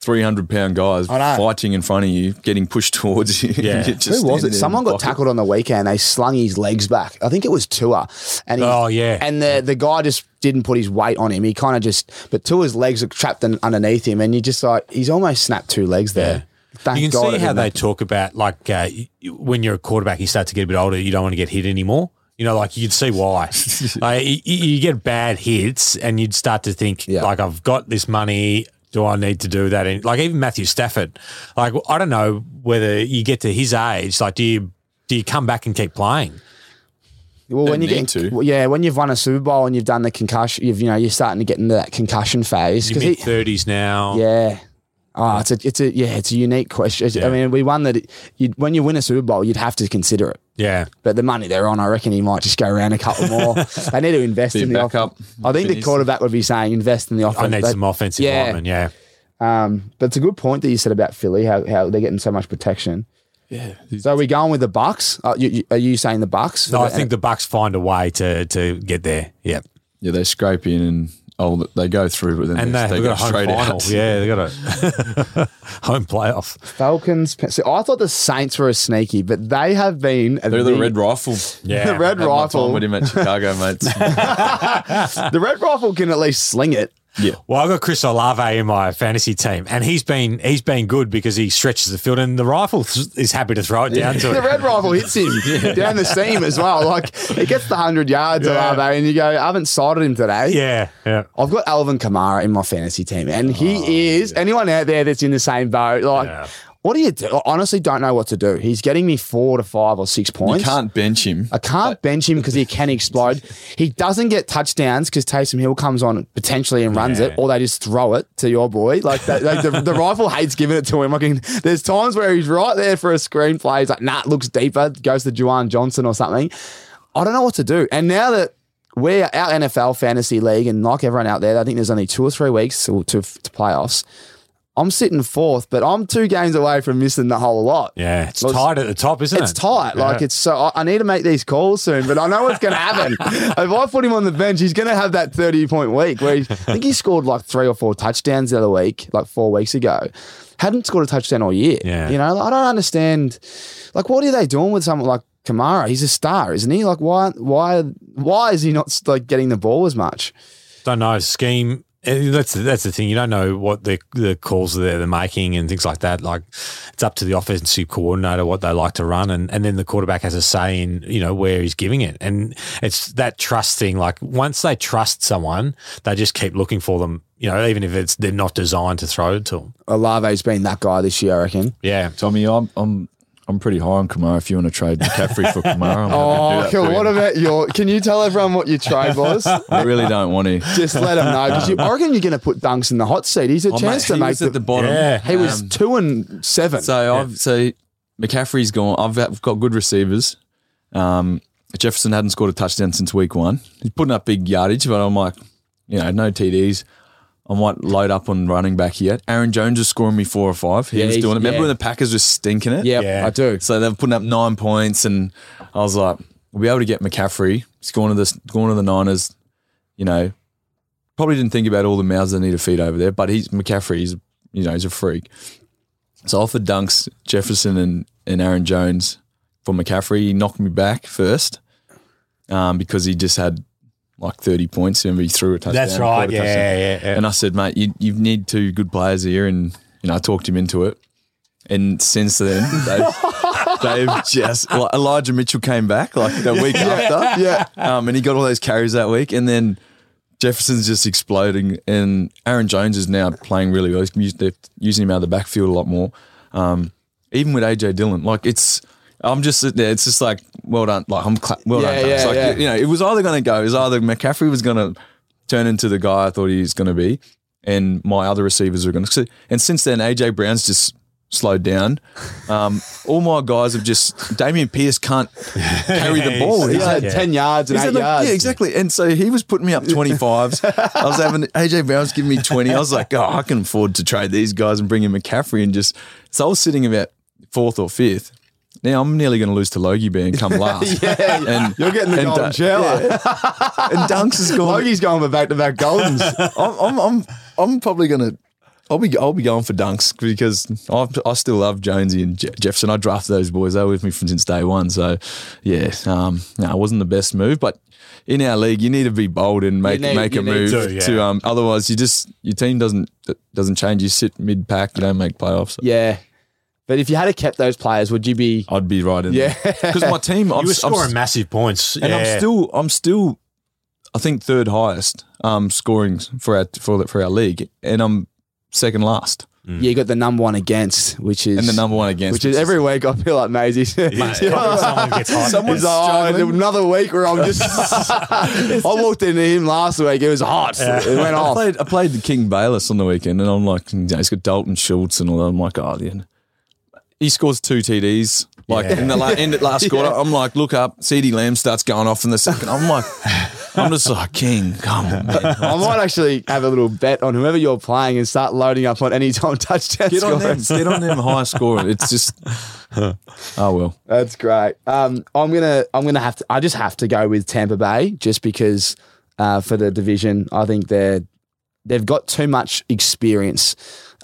300 pound guys fighting in front of you, getting pushed towards you. Yeah. You're just Who was it? Someone got tackled on the weekend. They slung his legs back. I think it was Tua. And he, Oh, yeah. And the the guy just didn't put his weight on him. He kind of just, but Tua's legs are trapped in, underneath him, and you just like he's almost snapped two legs there. Thank you can God see how they happen. talk about like uh, when you're a quarterback, you start to get a bit older. You don't want to get hit anymore. You know, like you'd see why. like, you, you get bad hits, and you'd start to think, Yeah. like, I've got this money. Do I need to do that? And like even Matthew Stafford, like I don't know whether you get to his age, like do you do you come back and keep playing? Well, when you get to. well, yeah, when you've won a Super Bowl and you've done the concussion, you've you know you're starting to get into that concussion phase You're because mid thirties now. yeah. Oh, it's a, it's a, yeah, it's a unique question. It's- I mean, we won that. You, when you win a Super Bowl, you'd have to consider it. Yeah. But the money they're on, I reckon he might just go around a couple more. they need to invest Be in the backup. offense. I think the quarterback would be saying invest in the offense. I need They- some offensive yeah. linemen. Yeah. Um, but it's a good point that you said about Philly, how, how they're getting so much protection. Yeah. So are we going with the Bucks? Uh, you, you, are you saying the Bucks? No, I think the Bucks find a way to to get there. Yeah. Yeah, they scrape in and oh, they go through, but then And they, they, they have go got a home straight final. out. Yeah, they got a home playoff. Falcons. See, I thought the Saints were a sneaky, but they have been. They're the big- Red Rifle. Yeah. The Red Had my time Rifle. with him at Chicago, mates. The Red Rifle can at least sling it. Yeah. Well, I got Chris Olave in my fantasy team, and he's been he's been good because he stretches the field, and the rifle is happy to throw it down to The. Red Rifle hits him down the seam as well. Like it gets the hundred yards of Yeah. Ave, and you go, I haven't sighted him today. Yeah, yeah. I've got Alvin Kamara in my fantasy team, and he oh, is anyone out there that's in the same boat. Like, Yeah. What do you do? I honestly don't know what to do. He's getting me four to five or six points. You points. can't bench him. I can't bench him because he can explode. He doesn't get touchdowns because Taysom Hill comes on potentially and runs it, or they just throw it to your boy. Like, that, like the, the rifle hates giving it to him. I can, there's times where he's right there for a screenplay. He's like, nah, it looks deeper, goes to Juwan Johnson or something. I don't know what to do. And now that we're our NFL fantasy league, and like everyone out there, I think there's only two or three weeks to, to, to playoffs. I'm sitting fourth, but I'm two games away from missing the whole lot. Yeah, it's tight at the top, isn't It's it? It's tight. Like it's so. I- I need to make these calls soon, but I know what's going to happen. if I put him on the bench, he's going to have that thirty point week where he, I think he scored like three or four touchdowns the other week, like four weeks ago. Hadn't scored a touchdown all year. Yeah. You know, I don't understand. Like, what are they doing with someone like Kamara? He's a star, isn't he? Like, why, why, why is he not like getting the ball as much? Don't know scheme. Eh, That's that's the thing. You don't know what the the calls that they're making and things like that. Like it's up to the offensive coordinator what they like to run, and, and then the quarterback has a say in you know where he's giving it. And it's that trust thing. Like once they trust someone, they just keep looking for them. You know, even if it's they're not designed to throw it to them. Olave's been that guy this year, I reckon. Yeah. Tommy, I'm I'm I'm pretty high on Kamara. If you want to trade McCaffrey for Kamara, I'm Oh, happy to cool. for What about your? Can you tell everyone what your trade was? I really don't want to. Just let them know because I reckon you're going to put Dunks in the hot seat. He's a Oh, chance mate, to he make was the. at the bottom. Yeah. he was Um, two and seven. So I've so McCaffrey's gone. I've, I've got good receivers. Um, Jefferson hadn't scored a touchdown since week one. He's putting up big yardage, but I'm like, you know, no TDs. I might load up on running back yet. Aaron Jones is scoring me four or five. He Yeah, was he's- doing it. Remember yeah. when the Packers were stinking it? yeah, Yeah. I do. So they're putting up nine points, and I was like, we'll be able to get McCaffrey. He's going to the going to the Niners. You know, probably didn't think about all the mouths they need to feed over there, but he's McCaffrey. He's you know he's a freak. So I offered Dunks, Jefferson, and and Aaron Jones for McCaffrey. He knocked me back first um, because he just had like thirty points. and he threw a touchdown. That's right. Yeah, touchdown. yeah, yeah. And I said, mate, you, you need two good players here. And, you know, I talked him into it. And since then, they've, they've just, like, Elijah Mitchell came back like the week after. Yeah. Um, and he got all those carries that week. And then Jefferson's just exploding. And Aaron Jones is now playing really well. He's They're using him out of the backfield a lot more. Um, even with AJ Dillon, like it's, I'm just sitting there. It's just like, well done. Like, I'm, cla- well Yeah, done. yeah, It's like, yeah. you know, it was either going to go, it was either McCaffrey was going to turn into the guy I thought he was going to be, and my other receivers were going to. And since then, AJ Brown's just slowed down. Um, all my guys have just. Dameon Pierce can't carry the ball. He He's had Yeah. ten yards and He's eight at like- yards. yeah, exactly. And so he was putting me up 25s. I was having AJ Brown's giving me 20. I was like, oh, I can afford to trade these guys and bring in McCaffrey and just. So I was sitting about fourth or fifth. Now I'm nearly going to lose to Logie and come last. Yeah, and You're getting the and, golden uh, shower. yeah. and Dunks is going. Logie's going for back to back goldens. I'm, I'm, I'm, I'm probably gonna. I'll be, I'll be going for dunks because I, I still love Jonesy and Je- Jefferson. I drafted those boys; they were with me from since day one. So, yeah, um, no, it wasn't the best move, but in our league, you need to be bold and make need- make a move to, to. um, otherwise, you just your team doesn't doesn't change. You sit mid pack, you don't make playoffs. yeah, but if you had kept those players, would you be? I'd be right in there. Yeah. because my team. I'm, you were I'm- scoring massive points, and yeah. I'm still I'm still I think third highest um scoring for our for for our league and I'm second last. Yeah, you got the number one against, which is And the number one against, which is every week I feel like Maisie. Mate, someone gets hot. Someone's like, oh, another week where I'm just. I walked into him last week. It was hot. It went I off. played, I played the King Bayless on the weekend, and I'm like, you know, he's got Dalton Schultz and all that. I'm like, oh, yeah. He scores two TDs. Like Yeah. in the la- end of last quarter, I'm like, look up. CeeDee Lamb starts going off in the second. I'm like, I'm just like, King, come on, man. I might actually have a little bet on whoever you're playing and start loading up on any time touchdown Get on them, get on them high score. It's just, oh well. That's great. Um, I'm gonna I'm gonna have to I just have to go with Tampa Bay just because uh, for the division I think they're they've got too much experience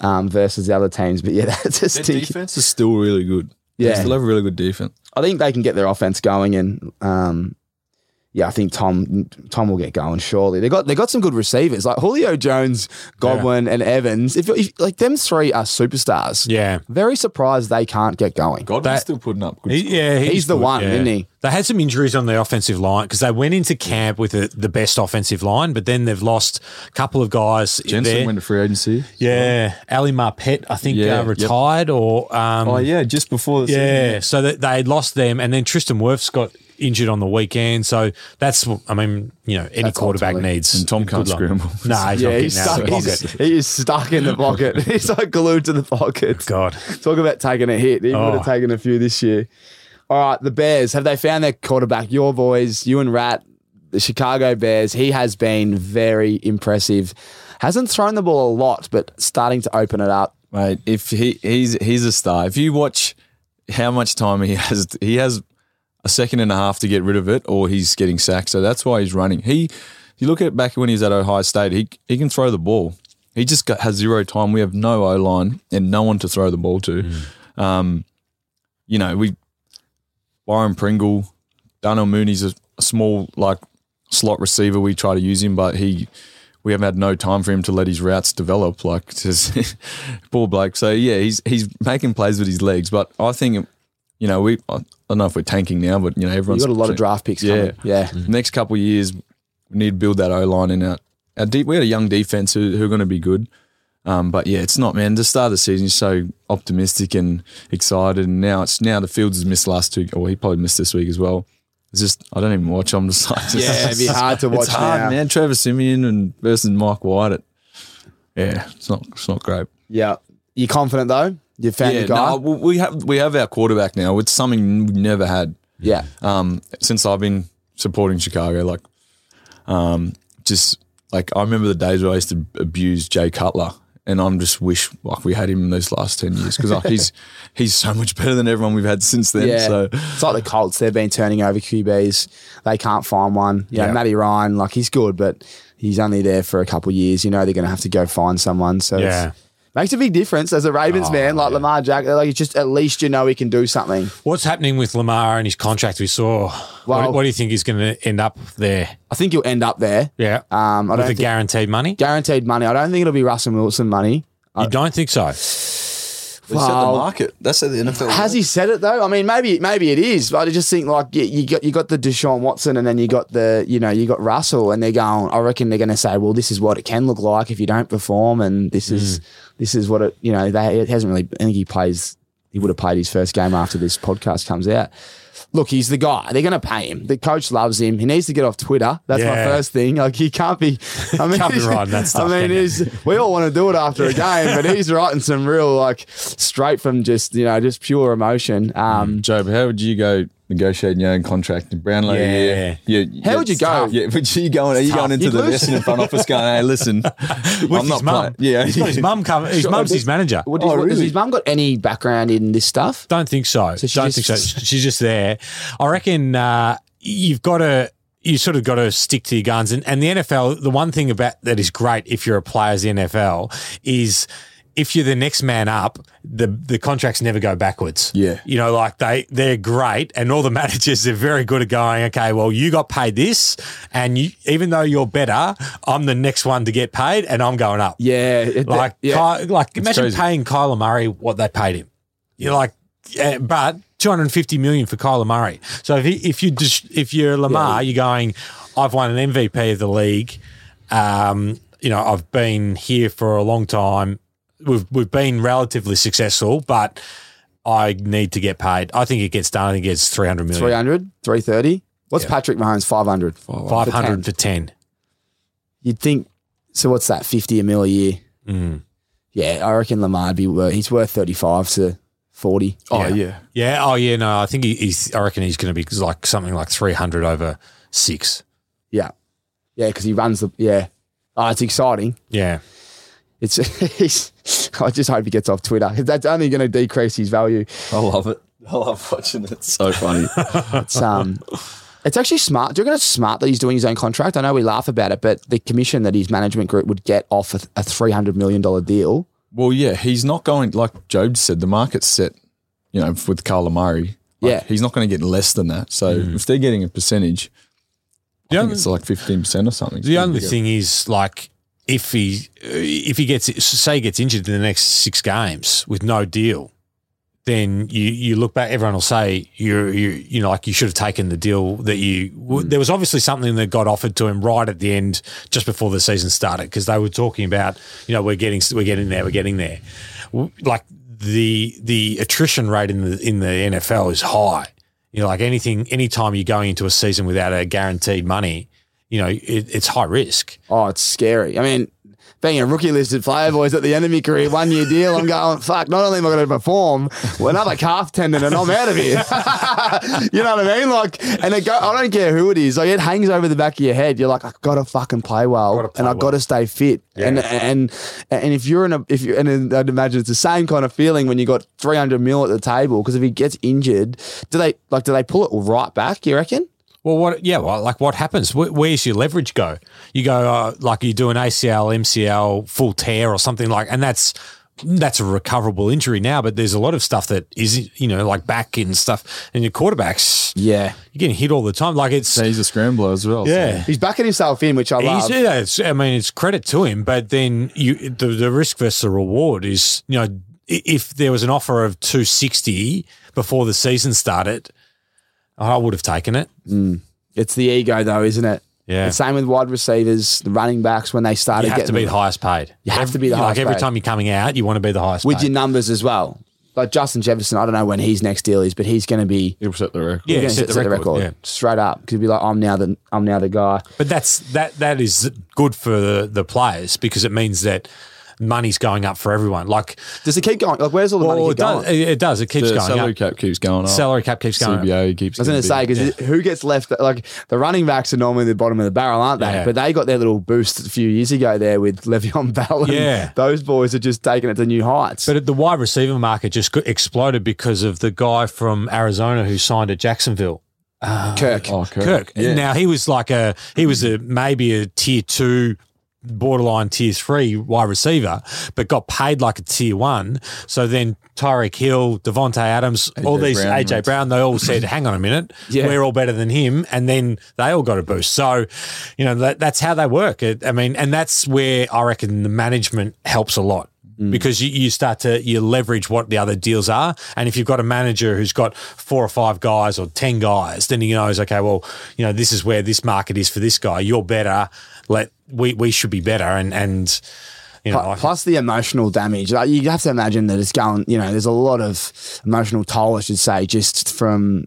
um, versus the other teams. But yeah, that's a Their stinky. defense is still really good. Yeah. They still have a really good defense. I think they can get their offense going, and um, yeah, I think Tom Tom will get going. Surely they got they got some good receivers like Julio Jones, Godwin, and Evans. If, if like them three are superstars, Yeah. very surprised they can't get going. Godwin's That- still putting up good. He- yeah, He's the good, one, isn't he? They had some injuries on the offensive line because they went into camp with the, the best offensive line, but then they've lost a couple of guys Jensen there. went to free agency. yeah, Ali Marpet, I think, Yeah, uh, yep. retired or um, Oh yeah, just before the yeah. So that they lost them, and then Tristan Wirfs got injured on the weekend. So that's, I mean, you know, any That's quarterback ultimately- needs. And Tom can't luck. scramble. Nah, he's yeah, not he's getting out of stuck. the He's, pocket. he is stuck in the pocket. he's like glued to the pocket. Oh, God. Talk about taking a hit. He would Oh. have taken a few this year. All right, the Bears. Have they found their quarterback? Your boys, you and Rat, the Chicago Bears. He has been very impressive. Hasn't thrown the ball a lot, but starting to open it up. Mate, if he he's he's a star. If you watch how much time he has, he has a second and a half to get rid of it, or he's getting sacked. So that's why he's running. He, you look at back when he's was at Ohio State, he he can throw the ball. He just got, has zero time. We have no O line and no one to throw the ball to. Um, you know, we Byron Pringle, Darnell Mooney's a, a small like slot receiver. We try to use him, but he we haven't had no time for him to let his routes develop. Like just poor bloke. So yeah, he's he's making plays with his legs, but I think you know we I don't know if we're tanking now, but you know You've everyone's got a lot of draft picks Yeah. coming. Yeah. Next couple of years, we need to build that O line in our, our deep. We had a young defense who, who are going to be good. Um, but yeah, it's not man. The start of the season, you're so optimistic and excited, and now it's now the Fields has missed last two, or he probably missed this week as well. It's just I don't even watch. I'm just like, Yeah, it'd be hard to watch It's hard, now. man. Trevor Siemian and versus Mike White. It, yeah, it's not it's not great. Yeah. You confident though? You found yeah, your guy? no, we we have we have our quarterback now. It's something we never had yeah. um, since I've been supporting Chicago. Like, um, just like I remember the days where I used to abuse Jay Cutler, and I'm just wish like we had him in those last ten years because like he's he's so much better than everyone we've had since then. Yeah, So it's like the Colts. They've been turning over QBs. They can't find one. You know, Yeah. Matty Ryan, like he's good, but he's only there for a couple of years. You know, they're going to have to go find someone. So Yeah. it's, makes a big difference as a Ravens Oh, man, like yeah. Lamar Jack. Like it's just at least you know he can do something. What's happening with Lamar and his contract we saw? Well- what, what do you think he's going to end up there? I think he'll end up there. Yeah. Um, I with the think guaranteed money? guaranteed money. I don't think it'll be Russell Wilson money. You don't think so? We set the Well, market. That's how the NFL. Has he said it though? I mean, maybe maybe it is, but I just think like you, you got you got the Deshaun Watson, and then you got the you know you got Russell, and they're going. I reckon they're going to say, well, this is what it can look like if you don't perform, and this is hmm. this is what it you know. They, it hasn't really. I think he plays. He would have played his first game after this podcast comes out. Look, he's the guy. They're going to pay him. The coach loves him. He needs to get off Twitter. That's my first thing. Like he can't be. I mean, Can't be that stuff, I mean, he's, we all want to do it after a game, but he's writing some real like straight from just you know just pure emotion. Um, Job, how would you go negotiating your own contract? Brownlow, Yeah. yeah. yeah. How would you go? Yeah, would you going? Are you tough. going into You'd the lose. Essendon front office going, hey, listen, With I'm his not mum. playing. Yeah, He's got his mum cover. His Sure, mum's his manager. what Oh, what- does really? his mum got any background in this stuff? Don't think so. she Don't just- think so. She's just there. I reckon uh, you've got to. You sort of got to stick to your guns, and, and the NFL. The one thing about that is great if you're a player in the NFL is if you're the next man up, the the contracts never go backwards. Yeah. you know, like they they're great, and all the managers are very good at going. Okay, well, you got paid this, and you even though you're better, I'm the next one to get paid, and I'm going up. Yeah, it- Like, yeah. Ky- like imagine crazy. paying Kyler Murray what they paid him. You're like, yeah, but 250 million for Kyler Murray. So if he, if you just if you're Lamar, you're going, I've won an MVP of the league. Um, you know, I've been here for a long time. We've we've been relatively successful, but I need to get paid. I think it gets done. I think it gets three hundred million. 300, 330. What's Yeah. Patrick Mahomes? 500. Five hundred for ten. You'd think, so what's that, 50 a mil a year? Mm. Yeah, I reckon Lamar'd be worth, he's worth 35 to 40. Oh Yeah. yeah. Yeah. Oh yeah. No, I think he, he's. I reckon he's going to be like something like three hundred over six. Yeah. Yeah, because he runs the, yeah. Oh, it's exciting. Yeah. It's, he's, I just hope he gets off Twitter. That's only going to decrease his value. I love it. I love watching it. It's so funny. It's um, it's actually smart. Do you reckon it's smart that he's doing his own contract? I know we laugh about it, but the commission that his management group would get off a, a three hundred million dollar deal. well, yeah, he's not going like Job said. The market's set, you know, with Kyler Murray. Like, Yeah. he's not going to get less than that. So if they're getting a percentage, I The think only- it's like fifteen percent or something. The only thing is like if he if he gets say he gets injured in the next six games with no deal, then you you look back. Everyone will say you you you know like you should have taken the deal that you. w hmm. There was obviously something that got offered to him right at the end, just before the season started, because they were talking about you know we're getting we're getting there we're getting there, like the the attrition rate in the in the NFL is high. You know, like anything, anytime you're going into a season without a guaranteed money, you know, it, it's high risk. Oh, it's scary. I mean, being a rookie listed player, boys, at the end of my career, one year deal, I'm going, fuck, not only am I going to perform, well, another calf tendon and I'm out of here. you know what I mean? Like, and it go, I don't care who it is. Like, it hangs over the back of your head. You're like, I've got to fucking play well Gotta play and I've got to stay fit. And, and, and if you're in a, if you, and I'd imagine it's the same kind of feeling when you got 300 mil at the table, because if he gets injured, do they, like, do they pull it right back, you reckon? Well, what? Yeah, well, like what happens? Where, where's your leverage go? You go uh, like you do an ACL, MCL, full tear, or something like, and that's that's a recoverable injury now. But there's a lot of stuff that is, you know, like back and stuff, and your quarterbacks, Yeah. you're getting hit all the time. Like it's So he's a scrambler as well. so- yeah. He's backing himself in, which I love. He's, yeah, it's, I mean, it's credit to him, but then you the, the risk versus the reward is, you know, if there was an offer of 260 before the season started, I would have taken it. Mm. It's the ego, though, isn't it? Yeah. The same with wide receivers, the running backs when they started You have to be the highest paid. You have to be the Every- highest Like every paid. time you're coming out, you want to be the highest with paid. your numbers as well. Like Justin Jefferson, I don't know when his next deal is, but he's going to be He'll set the record. Yeah, he's gonna set the record, yeah. straight up because he'll be like, I'm now the I'm now the guy. But that's that that is good for the, the players because it means that money's going up for everyone. Like, Does it keep going? Like, where's all the well, money it keep does, going? it, it does. It keeps The going salary up. cap keeps going up. Salary cap keeps going up. CBA keeps. I was going to say getting because who gets left? Like the running backs are normally the bottom of the barrel, aren't they? Yeah. But they got their little boost a few years ago there with Le'Veon Bell. And Yeah. those boys are just taking it to new heights. But the wide receiver market just got exploded because of the guy from Arizona who signed at Jacksonville. Kirk. Oh, Kirk. Oh, Kirk. Yeah. Now he was like a he was a maybe a tier two, borderline tier three wide receiver, but got paid like a tier one. So then Tyreek Hill, Davante Adams, all these Brown AJ Brown, they all said, "Hang on a minute, Yeah. we're all better than him," and then they all got a boost. So, you know that, that's how they work. It, I mean, and that's where I reckon the management helps a lot. Because you, you start to you leverage what the other deals are, and if you've got a manager who's got four or five guys or ten guys, then he knows okay, well, you know this is where this market is for this guy. You're better. Let we we should be better, and and you know Pl- I- Plus the emotional damage. Like you have to imagine that it's going. You know, there's a lot of emotional toll, I should say, just from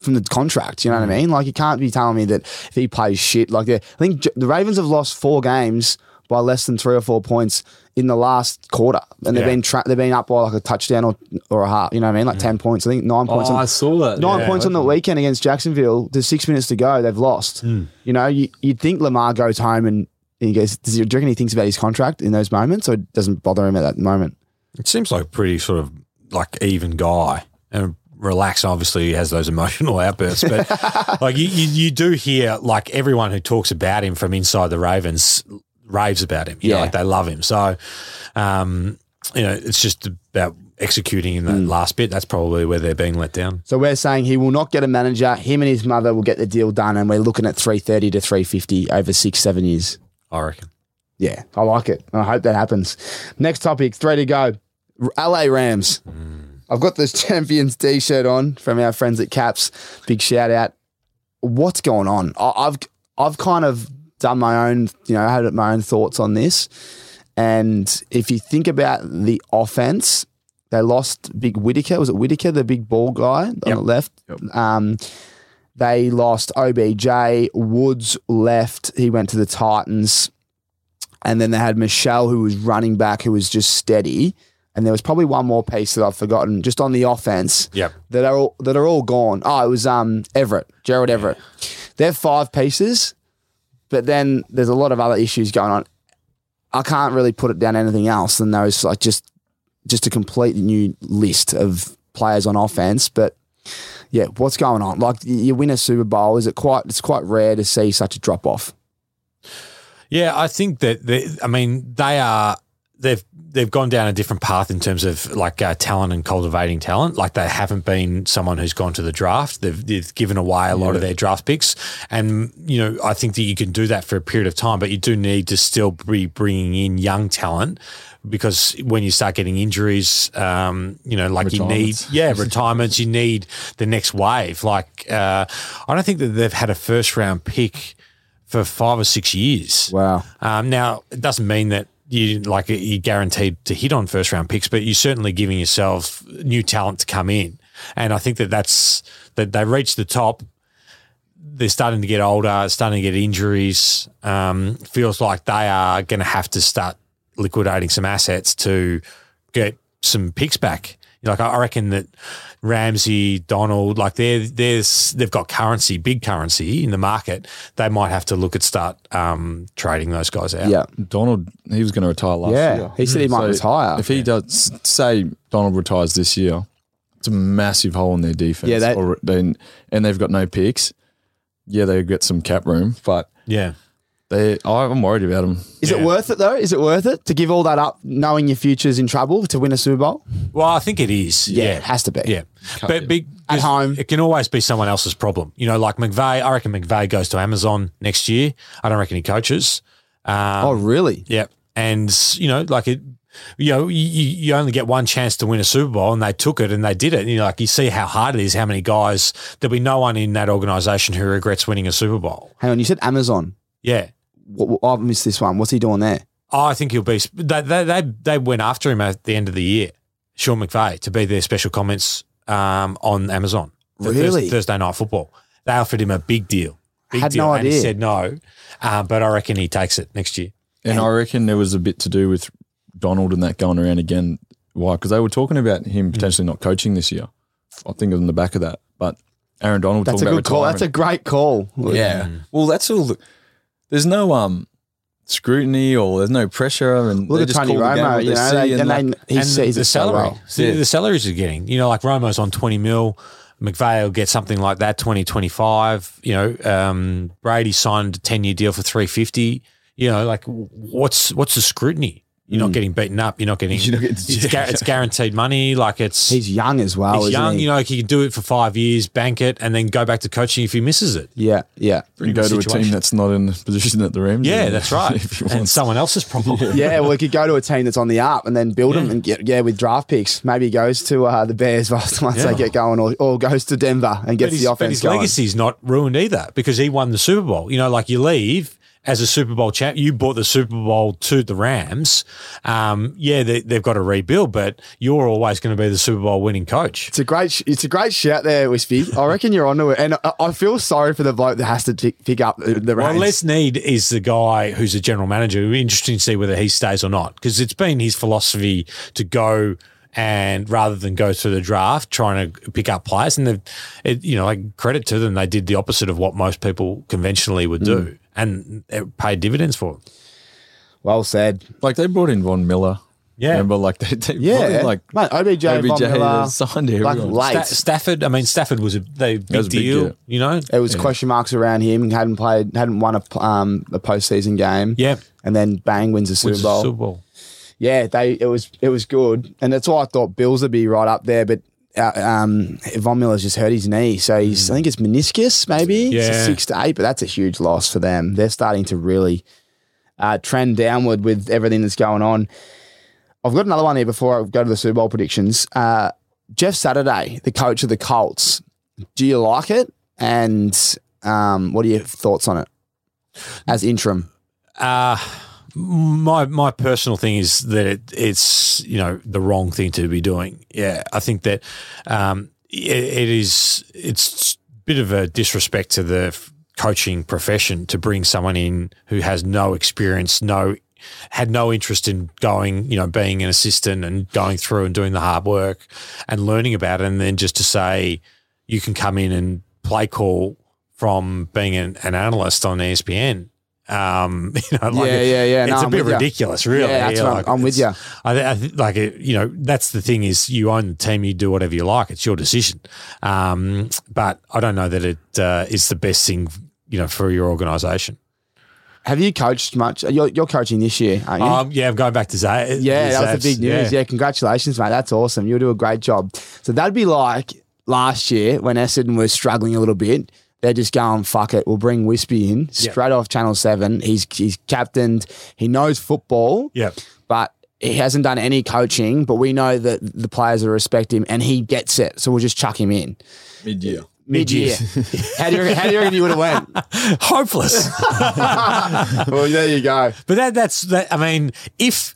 from the contract. You know what I mm. mean? Like you can't be telling me that if he plays shit like that. I think the Ravens have lost four games by less than three or four points in the last quarter, and they've Yeah. been tra- they've been up by like a touchdown or or a half. You know what I mean? Like ten points. I think nine points. Oh, on, I saw that. Nine Yeah. points on the weekend against Jacksonville. There's six minutes to go. They've lost. Hmm. You know, you, you'd think Lamar goes home and, and he goes, does he, do you reckon he thinks about his contract in those moments or it doesn't bother him at that moment? It seems like a pretty sort of like even guy and relax. Obviously, he has those emotional outbursts, but like you, you, you do hear like everyone who talks about him from inside the Ravens raves about him. You know, Yeah. like they love him. So, um, you know, it's just about executing in that last bit. That's probably where they're being let down. So we're saying he will not get a manager. Him and his mother will get the deal done, and we're looking at 330 to 350 over six, seven years. I reckon. Yeah, I like it. I hope that happens. Next topic, three to go. LA Rams. I've got this Champions t shirt on from our friends at Caps. Big shout out. What's going on? I- I've I've kind of done my own, you know, had my own thoughts on this. And if you think about the offense, they lost Big Whitaker. Was it Whitaker, the big ball guy on the left? Um, they lost OBJ. Woods left. He went to the Titans. And then they had Michel, who was running back, who was just steady. And there was probably one more piece that I've forgotten, just on the offense Yep. that are all, that are all gone. Oh, it was um Everett, Gerald Everett. They're five pieces, but then there's a lot of other issues going on. I can't really put it down anything else than those like just just a complete new list of players on offense. But yeah, what's going on? Like you win a Super Bowl, is it quite? It's quite rare to see such a drop off. Yeah, I think that they, I mean they are they've they've gone down a different path in terms of like uh, talent and cultivating talent. Like they haven't been someone who's gone to the draft. They've, they've given away a lot of their draft picks, and you know I think that you can do that for a period of time, but you do need to still be bringing in young talent. Because when you start getting injuries, um, you know, like you need, yeah, retirements, you need the next wave. Like, uh, I don't think that they've had a first round pick for five or six years. Wow. Um, now, it doesn't mean that you like you're guaranteed to hit on first round picks, but you're certainly giving yourself new talent to come in. And I think that that's that they reached the top. They're starting to get older, starting to get injuries. Um, feels like they are going to have to start liquidating some assets to get some picks back. Like I reckon that Ramsey, Donald, like they're there's they've got currency, big currency in the market. They might have to look at start um, trading those guys out. Yeah. Donald, he was going to retire last Yeah. year. He said he might So retire. If he does, say Donald retires this year, it's a massive hole in their defense. Yeah, that- Or they, and they've got no picks. Yeah, they get some cap room, but yeah. They, I'm worried about them. Is it Yeah. worth it though? Is it worth it to give all that up, knowing your future's in trouble to win a Super Bowl? Well, I think it is. Yeah, Yeah, it has to be. Yeah, but big At home. it can always be someone else's problem. You know, like McVay. I reckon McVay goes to Amazon next year. I don't reckon he coaches. Um, Oh, really? Yeah, and you know, like it. You know, you, you only get one chance to win a Super Bowl, and they took it and they did it. And you know, like you see how hard it is. How many guys? There'll be no one in that organization who regrets winning a Super Bowl. Hang on, you said Amazon. Yeah, What, what, I've missed this one. What's he doing there? Oh, I think he'll be. They, they they they went after him at the end of the year, Sean McVay, to be their special comments um, on Amazon. Really? Thursday, Thursday night football. They offered him a big deal. Big Had deal, no and he said no, uh, but I reckon he takes it next year. And I reckon there was a bit to do with Donald and that going around again. Why? Because they were talking about him Hmm. potentially not coaching this year. I think on the back of that. But Aaron Donald That's a good about call. That's a great call. yeah. Well, that's all. the- There's no um scrutiny or there's no pressure, and Look at just Tony call Romo. You know, see and and like- they, he and sees the it so salary, well. the, the salaries are getting. You know, like Romo's on twenty mil. McVay will get something like that, 20, 25. You know, um, Brady signed a ten year deal for three fifty. You know, like what's what's the scrutiny? You're not getting beaten up. You're not getting. You're not getting- it's, gu- it's guaranteed money. Like it's He's young as well. he's isn't young. he? You know, like he can do it for five years, bank it, and then go back to coaching if he misses it. Yeah, yeah. and go to a team that's not in the position at the Rams. Yeah, that's right. if you and someone else's problem. Yeah, well, he could go to a team that's on the up and then build him Yeah. and get yeah with draft picks. Maybe he goes to uh, the Bears once once Yeah. they get going, or, or goes to Denver and But gets his, the but offense his going. legacy's not ruined either because he won the Super Bowl. You know, like you leave as a Super Bowl champ, you brought the Super Bowl to the Rams. Um, yeah, they, they've got to rebuild, but you're always going to be the Super Bowl winning coach. It's a great, sh- it's a great shout there, Wispy. I reckon you're onto it, and I, I feel sorry for the bloke that has to pick, pick up the, the Well. Les Snead is the guy who's a general manager. It'll be interesting to see whether he stays or not because it's been his philosophy to go and rather than go through the draft trying to pick up players. And they've, it, you know, like credit to them, they did the opposite of what most people conventionally would do, and it paid dividends for them. well said. like they brought in Von Miller. Yeah. remember like they, they Yeah, like Mate, OBJ, Von OBJ Miller, signed like late. Sta- Stafford, I mean, Stafford was a they, big was a big deal, deal. you know. It was question marks around him. Hadn't played, hadn't won a um a postseason game. Yeah, and then bang wins a Super Wins Bowl. Super Bowl. Yeah, they it was it was good, and that's why I thought Bills would be right up there. But uh, um, Von Miller's just hurt his knee, so he's I think it's meniscus maybe. It's Yeah. six to eight, but that's a huge loss for them. They're starting to really uh, trend downward with everything that's going on. I've got another one here before I go to the Super Bowl predictions. Uh, Jeff Saturday, the coach of the Colts. Do you like it? And um, what are your thoughts on it as interim? Uh My my personal thing is that it, it's you know the wrong thing to be doing. Yeah, I think that um, it, it is it's a bit of a disrespect to the coaching profession to bring someone in who has no experience, no had no interest in going, you know, being an assistant and going through and doing the hard work and learning about it, and then just to say you can come in and play call from being an, an analyst on ESPN. Um, you know, like Yeah, it- yeah, yeah. It's No, a I'm bit ridiculous, really. Yeah, that's what I'm- I'm with it's- ya. I, th- I th- like it. You know, that's the thing is you own the team, you do whatever you like. It's your decision. Um, but I don't know that it uh, is the best thing, you know, for your organisation. Have you coached much? You're, you're coaching this year, aren't you? Um, yeah, I'm going back to Zay. Yeah, that was the big news. Yeah. congratulations, mate. That's awesome. You'll do a great job. So that'd be like last year when Essendon was struggling a little bit. They're just going, fuck it, we'll bring Wispy in straight off Channel 7. He's he's captained, he knows football, Yep. but he hasn't done any coaching, but we know that the players will respect him and he gets it. So we'll just chuck him in. Mid year. Mid year. how, do you, reckon- how do you reckon you would have went? Hopeless. well, there you go. But that that's that. I mean, if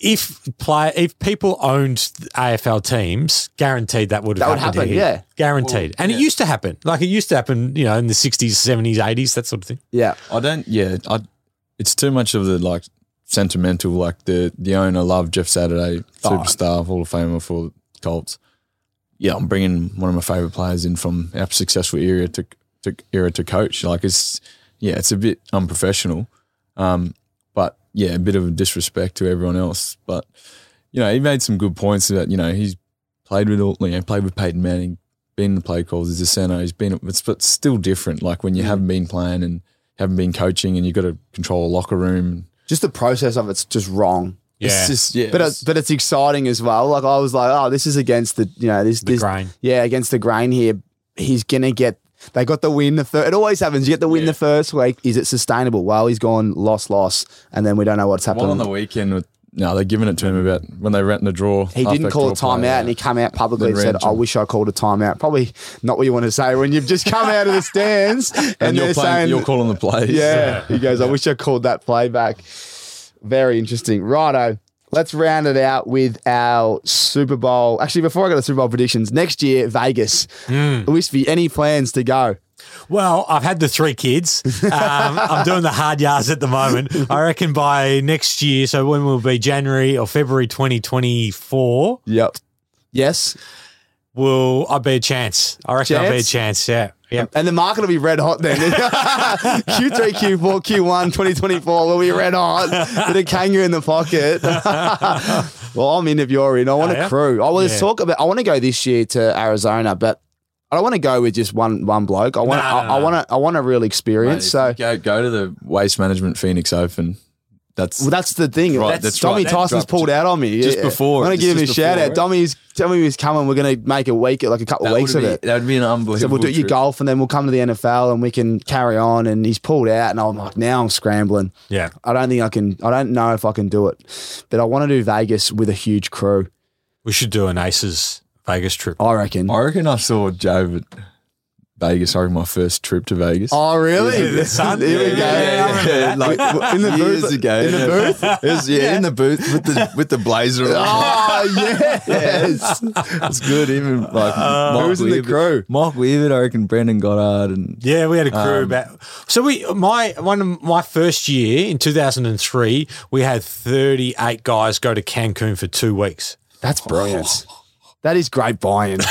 if play if people owned AFL teams, guaranteed that would have That would happened. happen, here. yeah. guaranteed. and it used to happen. Like it used to happen. You know, in the sixties, seventies, eighties, that sort of thing. Yeah. I don't. Yeah, I. It's too much of the like sentimental. Like the the owner loved Jeff Saturday, superstar, Hall of Famer for Colts. Yeah, I'm bringing one of my favorite players in from our successful era to, to era to coach. Like it's yeah, it's a bit unprofessional. Um, but yeah, a bit of a disrespect to everyone else. But you know, he made some good points about you know he's played with all you know played with Peyton Manning, been in the play calls as a center. He's been it's but still different. Like when you mm. haven't been playing and haven't been coaching and you've got to control a locker room. Just the process of it's just wrong. Yeah. It's just yeah, But it's- it's, but it's exciting as well. Like I was like, oh, this is against the you know this The this grain. yeah against the grain here. He's gonna get. They got the win the first. It always happens. You get the win the first week. Is it sustainable? Well, he's gone loss loss, and then we don't know what's happening. one on the weekend with no, they're giving it to him about when they ran the draw. he didn't call a timeout, and he came out publicly and said, "I wish I called a timeout." Probably not what you want to say when you've just come out of the stands and, and, they're you're playing, saying, you're calling the plays. Yeah. He goes, I wish I called that playback. Very interesting. Righto. Let's round it out with our Super Bowl. Actually, before I go to Super Bowl predictions, next year, Vegas. Wispy, any plans to go? Well, I've had the three kids. Um, I'm doing the hard yards at the moment. I reckon by next year, so when will be January or February 2024, Yep. Yes. will I be a chance? I reckon I'll be a Chance? chance. Yeah. Yeah. And the market will be red hot then. Q3, Q4, Q1, 2024 will be red hot with a kangaroo in the pocket. well, I'm in if you're in. I want a crew. I want to talk about. I want to go this year to Arizona, but I don't want to go with just one one bloke. I want. I, I want to. I want a real experience. if so go go to the Waste Management Phoenix Open. That's Well, that's the thing. Right, That's, that's Tommy right. Tyson's pulled out on me. just Yeah. before. I'm gonna give him a shout out. right? Tommy's Tommy was coming. We're going to make a week, like a couple of that weeks would of be, it. That would be an unbelievable. So we'll do your golf and then we'll come to the NFL and we can carry on. And he's pulled out, and I'm like, now I'm scrambling. Yeah. I don't think I can. I don't know if I can do it, but I want to do Vegas with a huge crew. We should do an Aces Vegas trip. I reckon. I reckon I saw Joe Vegas. I reckon my first trip to Vegas. Oh, really? The sun? Here we go. Yeah, I like In the years booth? ago. In the booth? Was, yeah, in the booth with the with the blazer. on. Oh yes. It's good. Even like Mark Who's in the crew? Mark Weaver, I reckon Brendan Goddard and Yeah, we had a crew Um, about. So we my one of my first year in 2003, we had 38 guys go to Cancun for two weeks. That's brilliant. That is great buy-in.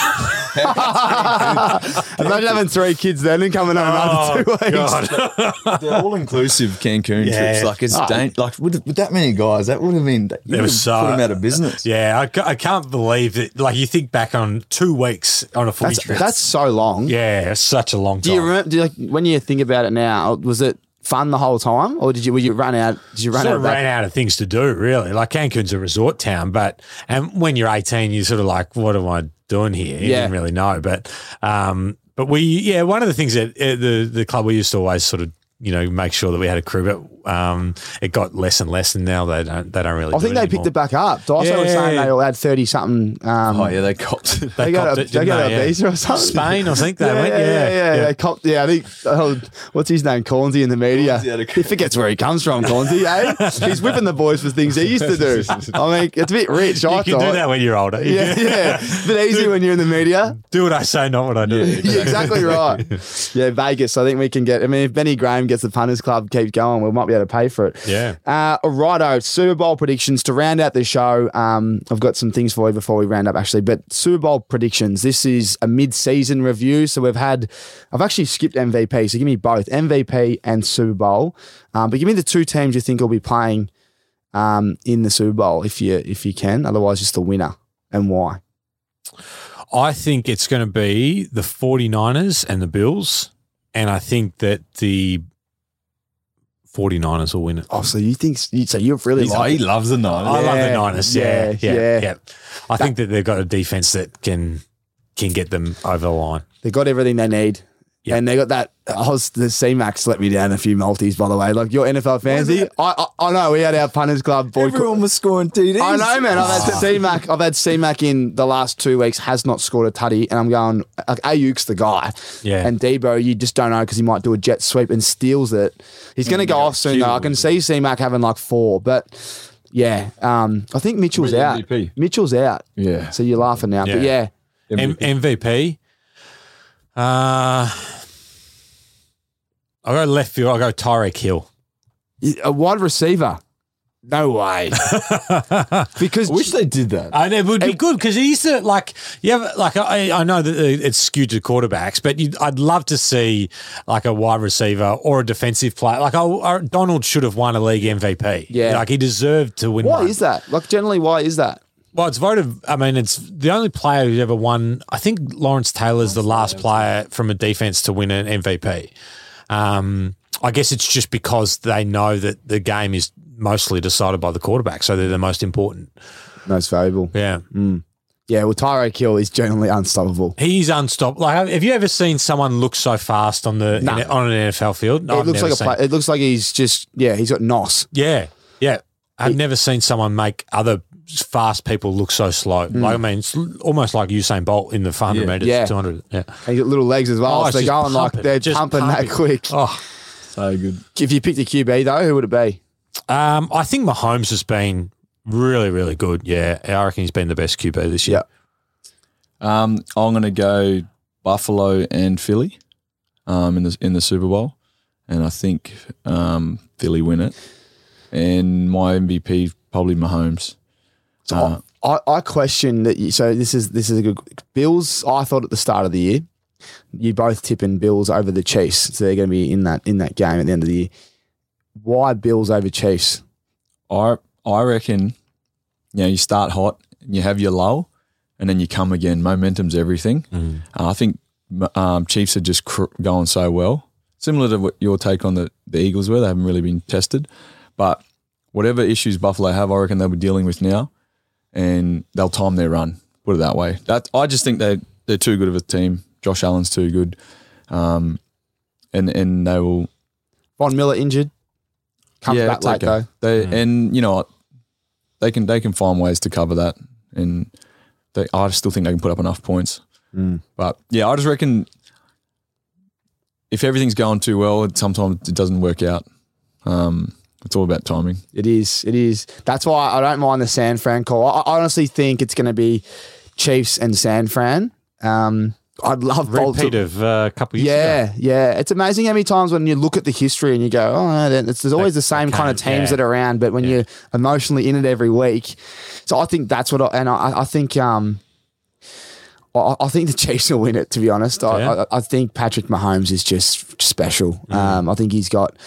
Imagine having three kids then and then coming home after oh, two weeks. they're all inclusive Cancun Yeah. trips. Like it's oh. dan- like with, with that many guys, that would have been you would was so- put them out of business. Yeah, I, ca- I can't believe that. Like you think back on two weeks on a footy That's, trip. that's so long. yeah, it's such a long time. Do time. you remember? Do you, like when you think about it now? Was it fun the whole time, or did you? Were you run out? Did you run sort out? of ran out of things to do, really. Like Cancun's a resort town, but and when you're 18, you're sort of like, what am I doing here? You Yeah. didn't really know, but um, but we yeah, one of the things that uh, the the club we used to always sort of you know make sure that we had a crew, but um, it got less and less, and now they don't they don't really. I think they anymore. picked it back up. Daiso was saying they all had thirty something. Um, Oh yeah, they copped. it. they got copped a, it, they got they? a Yeah. visa or something. Spain, I think they yeah, went. yeah, Yeah, yeah, yeah. They copped. Yeah, I think. Oh, what's his name? Cornsey in the media. Cornsey had a- he forgets where he comes from. Cornsey, eh? He's whipping the boys for things he used to do. I mean, it's a bit rich. I You can thought. do that when you're older. Yeah, yeah. It's a bit easy when you're in the media. Do what I say, not what I do. Yeah, exactly right. Yeah, Vegas. I think we can get. I mean, if Benny Graham gets the punters club keeps going, we might be able to pay for it. Yeah. Uh, righto. Super Bowl predictions to round out the show. Um, I've got some things for you before we round up, actually. But Super Bowl predictions. This is a mid-season review, so we've had. I've actually skipped MVP, so give me both MVP and Super Bowl. Um, but give me the two teams you think will be playing um, in the Super Bowl, if you if you can. Otherwise, just the winner and why. I think it's going to be the 49ers and the Bills. And I think that the 49ers will win it. Oh, so you think? So you really He's- like? he loves the nine. I love the Yeah, Niners. Yeah, yeah, yeah, yeah. yeah. I think that they've got a defense that can can get them over the line. They've got everything they need. Yeah. And they got that. I was the C Max let me down a few multis, by the way. Like your NFL fans, I, I I know we had our punters club boycott. Everyone was scoring TDs. I know, man. I've had C Mac. I've had C Mac in the last two weeks. Has not scored a tutty, and I'm going. Like, Aiyuk's the guy. Yeah. And Deebo, you just don't know because he might do a jet sweep and steals it. He's going to go off soon. Though. I can see C Mac having like four, but yeah, um, I think Mitchell's Where's out. MVP? Mitchell's out. Yeah. So you're laughing now, but Yeah. yeah. M- MVP. Uh, I'll go left field. I'll go Tyreek Hill. A wide receiver. No way. because I wish they did that. And it would be good because he used to like you have like I, I know that it's skewed to quarterbacks, but you I'd love to see like a wide receiver or a defensive player. Like oh, Donald should have won a league MVP. Yeah. like he deserved to win. why one. is that? Like generally, why is that? Well, it's voted. I mean, it's the only player who's ever won. I think Lawrence Taylor's the last player from a defense to win an MVP. Um, I guess it's just because they know that the game is mostly decided by the quarterback, so they're the most important. Most valuable. Yeah, Yeah, well, Tyreek Hill is generally unstoppable. he's unstoppable. Like, have you ever seen someone look so fast on the Nah. in, on an NFL field? No, it I've looks like a play, it looks like he's just yeah he's got nos. Yeah, yeah. I've never seen someone make other fast people look so slow. Like I mean, it's almost like Usain Bolt in the 400 Yeah. meters, Mm. Yeah. 200. Yeah. And he's got little legs as well. Oh, so they're just going like pumping, they're just pumping, pumping. that quick. Oh, So good. If you picked a QB though, who would it be? um, I think Mahomes has been really, really good. Yeah, I reckon he's been the best QB this year. Um, I'm going to go Buffalo and Philly um, in the in the Super Bowl, and I think um, Philly win it. And my MVP probably Mahomes. Uh, I, I question that. You, so this is this is a good Bills. I thought at the start of the year, you both tipping Bills over the Chiefs, so they're going to be in that in that game at the end of the year. Why Bills over Chiefs? I I reckon, you know, you start hot, and you have your lull, and then you come again. Momentum's everything. Uh, I think um, Chiefs are just cr- going so well. Similar to what your take on the, the Eagles were, they haven't really been tested. But whatever issues Buffalo have, I reckon they'll be dealing with now, and they'll time their run. Put it that way. That I just think they they're too good of a team. Josh Allen's too good, um, and and they will Von Miller injured, comes back late okay. though. They and you know what, they can they can find ways to cover that, and they I still think they can put up enough points. But yeah, I just reckon if everything's going too well, sometimes it doesn't work out. Um, it's all about timing. It is. It is. That's why I don't mind the San Fran call. I, I honestly think it's going to be Chiefs and San Fran. Um, I'd love Bolt to- Repeat of uh, a couple of years ago. Yeah, yeah. It's amazing how many times when you look at the history and you go, oh, no, it's, there's always the same kind of teams yeah. that are around, but when you're emotionally in it every week. So I think that's what, I, and I, I think, um, I, I think the Chiefs will win it, to be honest. I, Yeah. I, I think Patrick Mahomes is just special. Mm-hmm. Um, I think he's got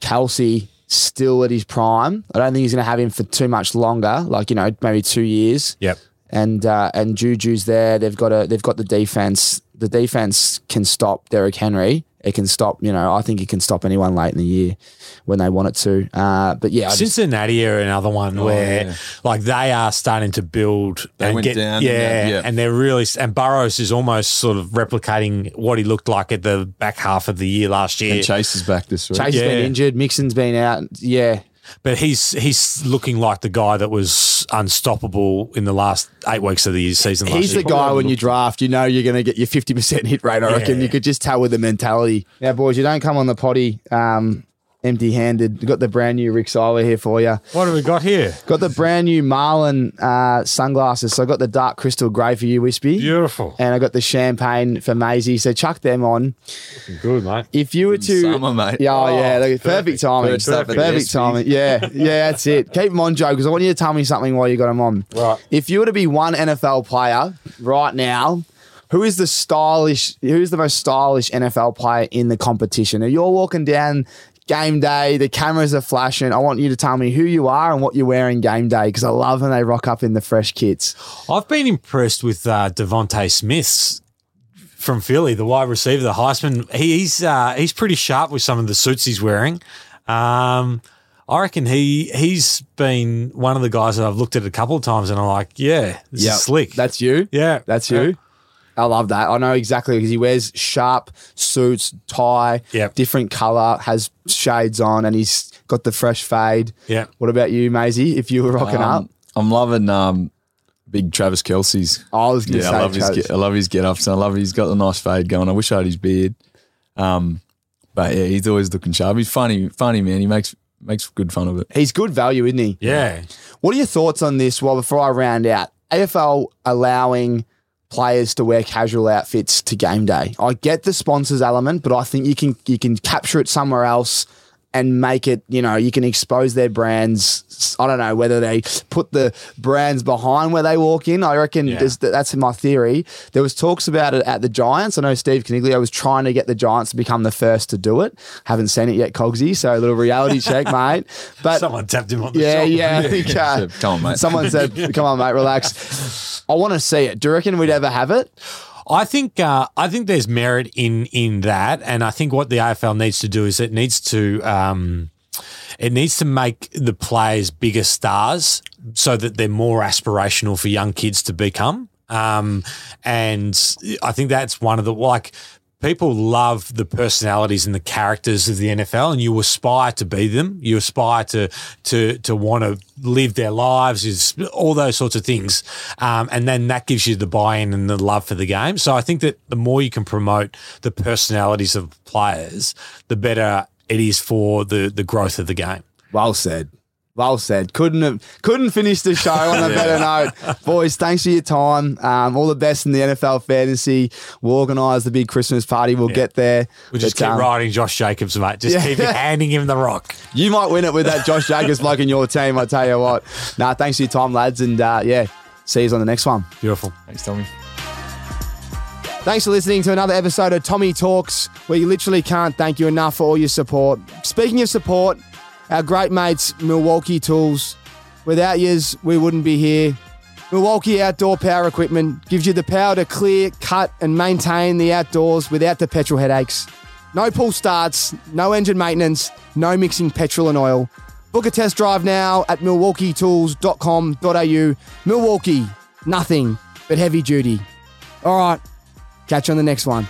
Kelce still at his prime. I don't think he's going to have him for too much longer, like, you know, maybe two years Yep. and uh, and Juju's there. They've got a they've got the defense. The defense can stop Derrick Henry, it can stop. You know, I think it can stop anyone late in the year when they want it to. Uh, but yeah, I just- Cincinnati are another one where, yeah. like, they are starting to build. They and went get, down, yeah, yeah, yeah. and they're really. And Burrows is almost sort of replicating what he looked like at the back half of the year last year. And Chase is back this week. Chase has been injured, Mixon's been out. Yeah, But he's he's looking like the guy that was unstoppable in the last eight weeks of the season. Last He's year. the guy when you draft, you know you're going to get your 50% hit rate. I reckon you could just tell with the mentality. Now, boys, you don't come on the potty um, empty handed. We've got the brand new Rick Siler here for you. What have we got here? Got the brand new Marlin uh, sunglasses. So I got the dark crystal grey for you, Wispy. Beautiful, And I got the champagne for Maisie. So chuck them on. good mate. If you were to. Summer, mate. Yeah, oh, yeah, look, perfect, perfect. timing. Perfect stuff Perfect, timing. Yeah, yeah, that's it. Keep them on, Joe, because I want you to tell me something while you got them on. Right. If you were to be one NFL player right now, who is the stylish? Who is the most stylish NFL player in the competition? If you're walking down game day, the cameras are flashing. I want you to tell me who you are and what you're wearing game day because I love when they rock up in the fresh kits. I've been impressed with uh, DeVonta Smith's from Philly, the wide receiver, the Heisman. He's uh, he's pretty sharp with some of the suits he's wearing. Um, I reckon he he's been one of the guys that I've looked at a couple of times, and I'm like, yeah, this Yep. is slick. That's you. yeah, That's you. I love that. I know exactly because he wears sharp suits, tie, Yep. different color, has shades on, and he's got the fresh fade. Yeah. What about you, Maisie? If you were rocking up, Um, I'm loving um, big Travis Kelce's. I was going to Yeah, say, I love his Travis. get, I love his get ups. I love he's got the nice fade going. I wish I had his beard. Um, but yeah, he's always looking sharp. He's funny, funny man. He makes makes good fun of it. he's good value, isn't he? yeah. What are your thoughts on this? Well, before I round out, AFL allowing players to wear casual outfits to game day. I get the sponsors element, but I think you can you can capture it somewhere else and make it, you know, you can expose their brands. I don't know whether they put the brands behind where they walk in. I reckon Yeah. there's- that's my theory. There was talks about it at the Giants. I know Steve Coniglio was trying to get the Giants to become the first to do it. Haven't seen it yet, Cogsy. So a little reality check, mate. But Someone tapped him on the yeah, shoulder. yeah. I think uh, Said, "Come on, mate." Someone said, "Come on, mate, relax." I want to see it. Do you reckon we'd ever have it? I think uh, I think there's merit in in that, and I think what the AFL needs to do is it needs to um, it needs to make the players bigger stars so that they're more aspirational for young kids to become. Um, and I think that's one of the like people love the personalities and the characters of the NFL, and you aspire to be them. You aspire to to to want to live their lives, is all those sorts of things, um, and then that gives you the buy-in and the love for the game. So I think that the more you can promote the personalities of players, the better it is for the the growth of the game. Well said. Well said. Couldn't have couldn't finish the show on a better note. Boys, thanks for your time. Um, all the best in the NFL fantasy. We'll organise the big Christmas party. We'll get there. We'll just But, keep um, riding Josh Jacobs, mate. Just Yeah. keep handing him the rock. You might win it with that Josh Jacobs bloke in your team. I tell you what. Nah, thanks for your time, lads, and uh, yeah, see you on the next one. Beautiful. Thanks, Tommy. Thanks for listening to another episode of Tommy Talks, where you literally can't thank you enough for all your support. Speaking of support, our great mates, Milwaukee Tools. Without yous, we wouldn't be here. Milwaukee Outdoor Power Equipment gives you the power to clear, cut, and maintain the outdoors without the petrol headaches. No pull starts, no engine maintenance, no mixing petrol and oil. Book a test drive now at milwaukeetools.com.au. Milwaukee, nothing but heavy duty. All right, catch you on the next one.